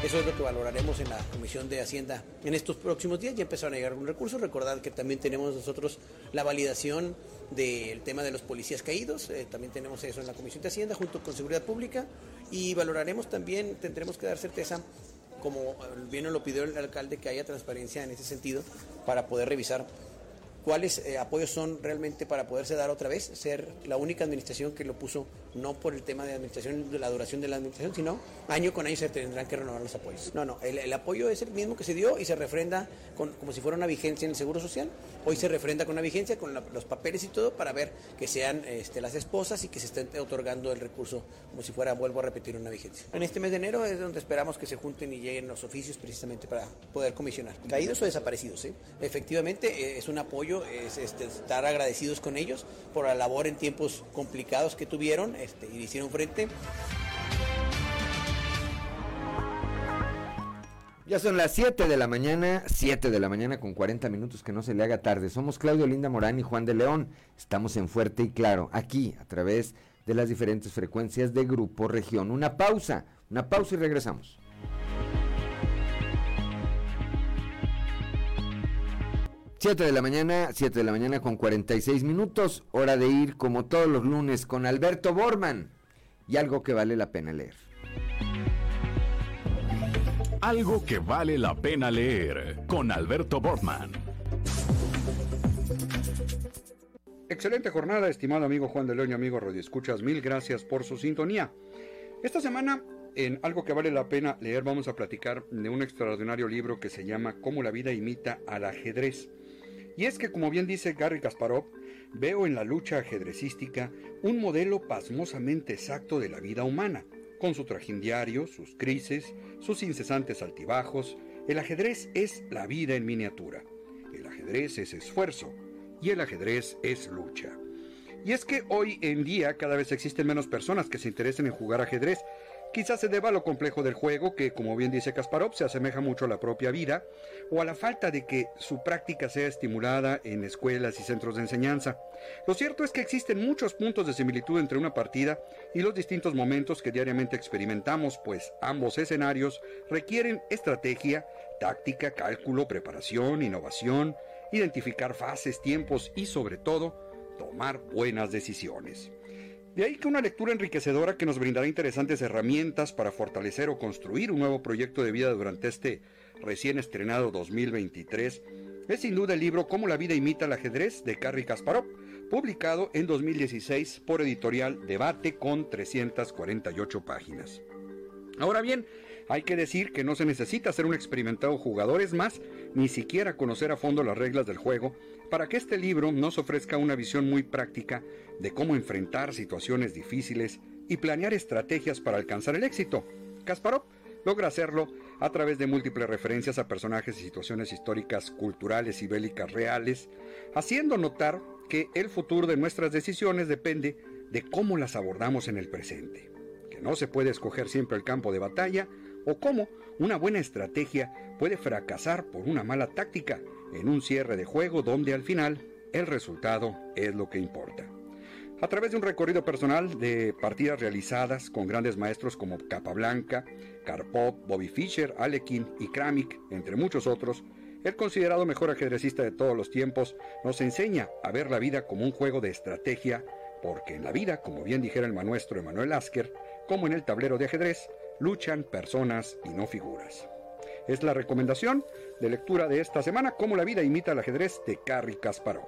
Eso es lo que valoraremos en la Comisión de Hacienda en estos próximos días. Ya empezaron a llegar algún recurso. Recordad que también tenemos nosotros la validación del tema de los policías caídos. Eh, también tenemos eso en la Comisión de Hacienda junto con Seguridad Pública. Y valoraremos también, tendremos que dar certeza, como bien nos lo pidió el alcalde, que haya transparencia en ese sentido para poder revisar cuáles eh, apoyos son realmente para poderse dar otra vez, ser la única administración que lo puso no por el tema de administración, de la duración de la administración, sino año con año se tendrán que renovar los apoyos. No, no, el, apoyo es el mismo que se dio y se refrenda con, como si fuera una vigencia en el Seguro Social. Hoy se refrenda con una vigencia, con los papeles y todo, para ver que sean este, las esposas y que se estén otorgando el recurso como si fuera, vuelvo a repetir, una vigencia. En este mes de enero es donde esperamos que se junten y lleguen los oficios precisamente para poder comisionar. Caídos o desaparecidos, ¿eh? Efectivamente, eh, es un apoyo, es este, estar agradecidos con ellos por la labor en tiempos complicados que tuvieron este, y hicieron frente. Ya son las 7 de la mañana, 7 de la mañana con 40 minutos, que no se le haga tarde. Somos Claudio Linda Morán y Juan de León. Estamos en Fuerte y Claro, aquí, a través de las diferentes frecuencias de Grupo Región. Una pausa, una pausa y regresamos. Siete de la mañana, 7 de la mañana con 46 minutos, hora de ir como todos los lunes con Alberto Borman y algo que vale la pena leer. Algo que vale la pena leer con Alberto Bortman. Excelente jornada, estimado amigo Juan de León y amigo Radio Escuchas. Mil gracias por su sintonía. Esta semana, en algo que vale la pena leer, vamos a platicar de un extraordinario libro que se llama Cómo la vida imita al ajedrez. Y es que, como bien dice Gary Kasparov, veo en la lucha ajedrecística un modelo pasmosamente exacto de la vida humana con su trajín diario, sus crisis, sus incesantes altibajos, el ajedrez es la vida en miniatura. El ajedrez es esfuerzo y el ajedrez es lucha. Y es que hoy en día cada vez existen menos personas que se interesen en jugar ajedrez Quizás se deba a lo complejo del juego, que como bien dice Kasparov, se asemeja mucho a la propia vida, o a la falta de que su práctica sea estimulada en escuelas y centros de enseñanza. Lo cierto es que existen muchos puntos de similitud entre una partida y los distintos momentos que diariamente experimentamos, pues ambos escenarios requieren estrategia, táctica, cálculo, preparación, innovación, identificar fases, tiempos y sobre todo, tomar buenas decisiones. De ahí que una lectura enriquecedora que nos brindará interesantes herramientas para fortalecer o construir un nuevo proyecto de vida durante este recién estrenado 2023 es sin duda el libro Cómo la vida imita el ajedrez de Carrie Kasparov, publicado en 2016 por editorial Debate con 348 páginas. Ahora bien, hay que decir que no se necesita ser un experimentado jugador, es más, ni siquiera conocer a fondo las reglas del juego para que este libro nos ofrezca una visión muy práctica de cómo enfrentar situaciones difíciles y planear estrategias para alcanzar el éxito. Kasparov logra hacerlo a través de múltiples referencias a personajes y situaciones históricas, culturales y bélicas reales, haciendo notar que el futuro de nuestras decisiones depende de cómo las abordamos en el presente, que no se puede escoger siempre el campo de batalla o cómo una buena estrategia puede fracasar por una mala táctica en un cierre de juego donde al final el resultado es lo que importa. A través de un recorrido personal de partidas realizadas con grandes maestros como Capablanca, Karpov, Bobby Fischer, Alekin y Kramik, entre muchos otros, el considerado mejor ajedrecista de todos los tiempos nos enseña a ver la vida como un juego de estrategia, porque en la vida, como bien dijera el manuestro Emanuel Asker, como en el tablero de ajedrez, luchan personas y no figuras. Es la recomendación de lectura de esta semana, Cómo la vida imita el ajedrez de Carrie Kasparov.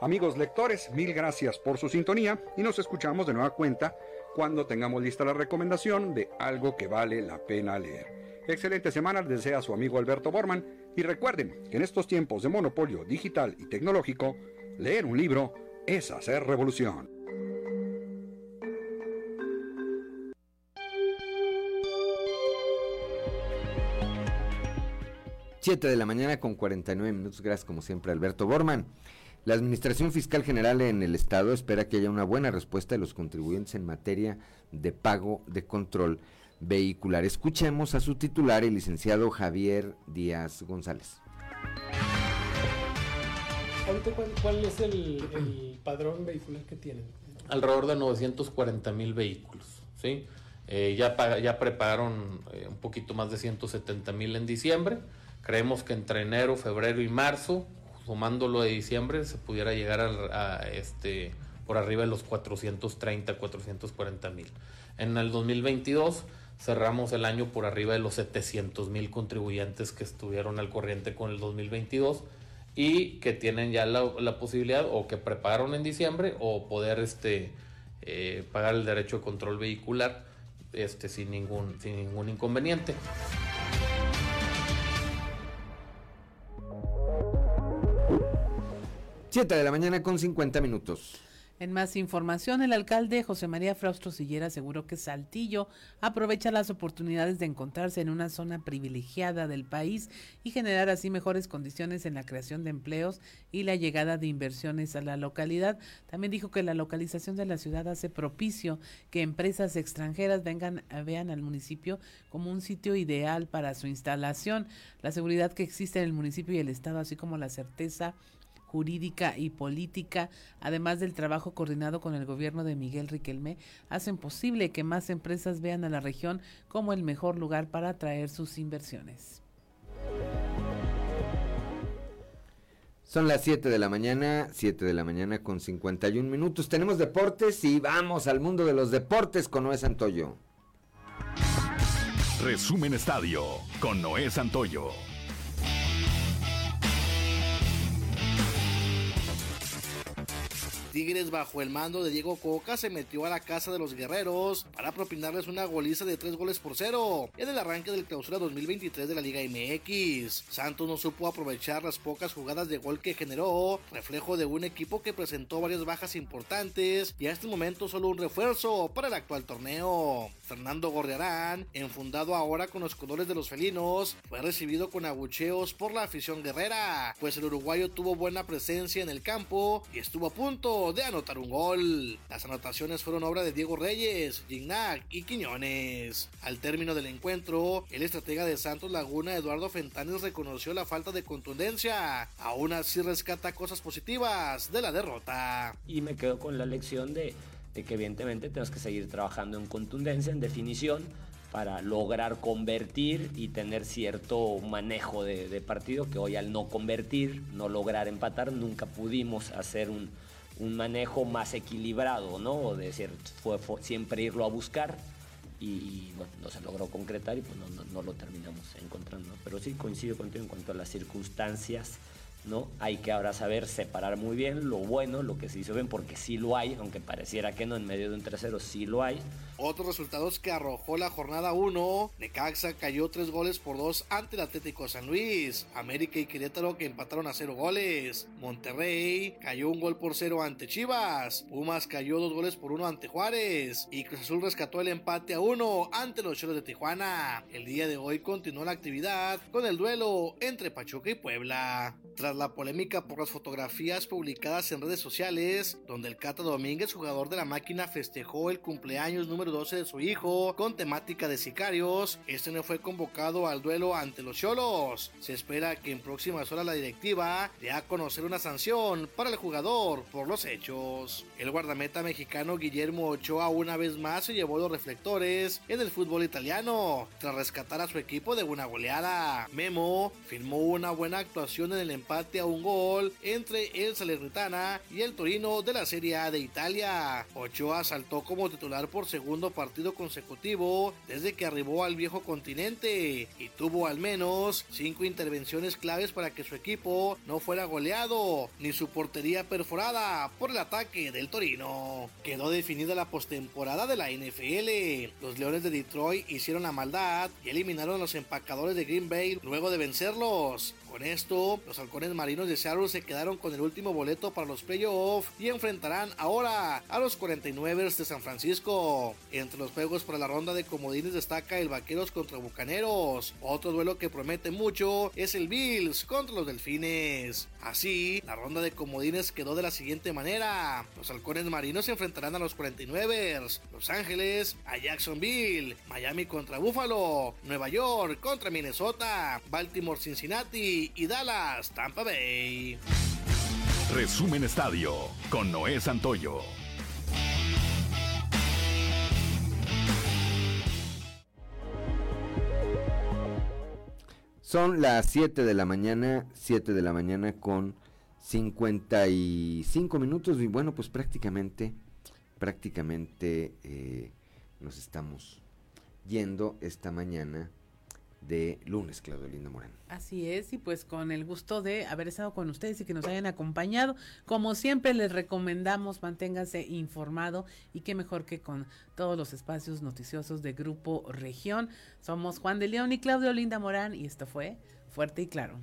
Amigos lectores, mil gracias por su sintonía y nos escuchamos de nueva cuenta cuando tengamos lista la recomendación de algo que vale la pena leer. Excelente semana, desea su amigo Alberto Borman y recuerden que en estos tiempos de monopolio digital y tecnológico, leer un libro es hacer revolución. Siete de la mañana con 49 minutos. Gracias como siempre Alberto Borman. La Administración Fiscal General en el Estado espera que haya una buena respuesta de los contribuyentes en materia de pago de control vehicular. Escuchemos a su titular, el licenciado Javier Díaz González. ¿cuál, es el, padrón vehicular que tienen? Alrededor de 940 mil vehículos, ¿sí? Eh, ya, ya prepararon eh, un poquito más de 170 mil en diciembre. Creemos que entre enero, febrero y marzo sumándolo de diciembre, se pudiera llegar a, este por arriba de los 430, 440 mil. En el 2022 cerramos el año por arriba de los 700 mil contribuyentes que estuvieron al corriente con el 2022 y que tienen ya la, posibilidad o que prepararon en diciembre o poder este, eh, pagar el derecho de control vehicular este, sin, ningún, sin ningún inconveniente. 7 de la mañana con 50 minutos. En más información, el alcalde José María Fraustro Sillera aseguró que Saltillo aprovecha las oportunidades de encontrarse en una zona privilegiada del país y generar así mejores condiciones en la creación de empleos y la llegada de inversiones a la localidad. También dijo que la localización de la ciudad hace propicio que empresas extranjeras vengan vean al municipio como un sitio ideal para su instalación. La seguridad que existe en el municipio y el estado, así como la certeza jurídica y política, además del trabajo coordinado con el gobierno de Miguel Riquelme, hacen posible que más empresas vean a la región como el mejor lugar para atraer sus inversiones. Son las 7 de la mañana, 7 de la mañana con 51 minutos. Tenemos deportes y vamos al mundo de los deportes con Noé Santoyo. Resumen Estadio con Noé Santoyo. Tigres bajo el mando de Diego Coca se metió a la casa de los guerreros para propinarles una goliza de tres goles por cero en el arranque del clausura 2023 de la Liga MX. Santos no supo aprovechar las pocas jugadas de gol que generó, reflejo de un equipo que presentó varias bajas importantes y a este momento solo un refuerzo para el actual torneo. Fernando Gorriarán, enfundado ahora con los colores de los felinos, fue recibido con abucheos por la afición guerrera, pues el uruguayo tuvo buena presencia en el campo y estuvo a punto de anotar un gol. Las anotaciones fueron obra de Diego Reyes, Gignac y Quiñones. Al término del encuentro, el estratega de Santos Laguna, Eduardo Fentanes, reconoció la falta de contundencia. Aún así rescata cosas positivas de la derrota. Y me quedo con la lección de, que evidentemente tenemos que seguir trabajando en contundencia, en definición para lograr convertir y tener cierto manejo de, de, partido que hoy al no convertir, no lograr empatar, nunca pudimos hacer un, un manejo más equilibrado, ¿no? De decir, fue, siempre irlo a buscar y, no se logró concretar y pues no, no, lo terminamos encontrando. Pero sí coincido contigo en cuanto a las circunstancias ¿no? Hay que ahora saber separar muy bien lo bueno, lo que se hizo bien, porque sí lo hay, aunque pareciera que no, en medio de un tercero sí lo hay. Otros resultados que arrojó la jornada 1, Necaxa cayó 3 goles por 2 ante el Atlético San Luis, América y Querétaro que empataron a 0 goles, Monterrey cayó un gol por 0 ante Chivas, Pumas cayó 2 goles por 1 ante Juárez y Cruz Azul rescató el empate a 1 ante los Cholos de Tijuana. El día de hoy continuó la actividad con el duelo entre Pachuca y Puebla la polémica por las fotografías publicadas en redes sociales, donde el Cata Domínguez, jugador de la máquina, festejó el cumpleaños número 12 de su hijo con temática de sicarios, este no fue convocado al duelo ante los Cholos. Se espera que en próximas horas la directiva dé a conocer una sanción para el jugador por los hechos. El guardameta mexicano Guillermo Ochoa una vez más se llevó los reflectores en el fútbol italiano, tras rescatar a su equipo de una goleada. Memo firmó una buena actuación en el empate empate a un gol entre el Salernitana y el Torino de la Serie A de Italia. Ochoa saltó como titular por segundo partido consecutivo desde que arribó al viejo continente y tuvo al menos cinco intervenciones claves para que su equipo no fuera goleado ni su portería perforada por el ataque del Torino. Quedó definida la postemporada de la NFL. Los Leones de Detroit hicieron la maldad y eliminaron a los empacadores de Green Bay luego de vencerlos. Con esto, los halcones marinos de Seattle se quedaron con el último boleto para los playoffs y enfrentarán ahora a los 49ers de San Francisco. Entre los juegos para la ronda de comodines destaca el Vaqueros contra Bucaneros. Otro duelo que promete mucho es el Bills contra los Delfines. Así, la ronda de comodines quedó de la siguiente manera. Los halcones marinos se enfrentarán a los 49ers, Los Ángeles a Jacksonville, Miami contra Buffalo, Nueva York contra Minnesota, Baltimore Cincinnati y Dallas, Tampa Bay. Resumen Estadio con Noé Santoyo. Son las 7 de la mañana, 7 de la mañana con 55 minutos y bueno, pues prácticamente, prácticamente eh, nos estamos yendo esta mañana de lunes, Claudio Linda Moreno. Así es, y pues con el gusto de haber estado con ustedes y que nos hayan acompañado. Como siempre les recomendamos, manténganse informado y qué mejor que con todos los espacios noticiosos de Grupo Región. Somos Juan de León y Claudio Linda Morán y esto fue Fuerte y Claro.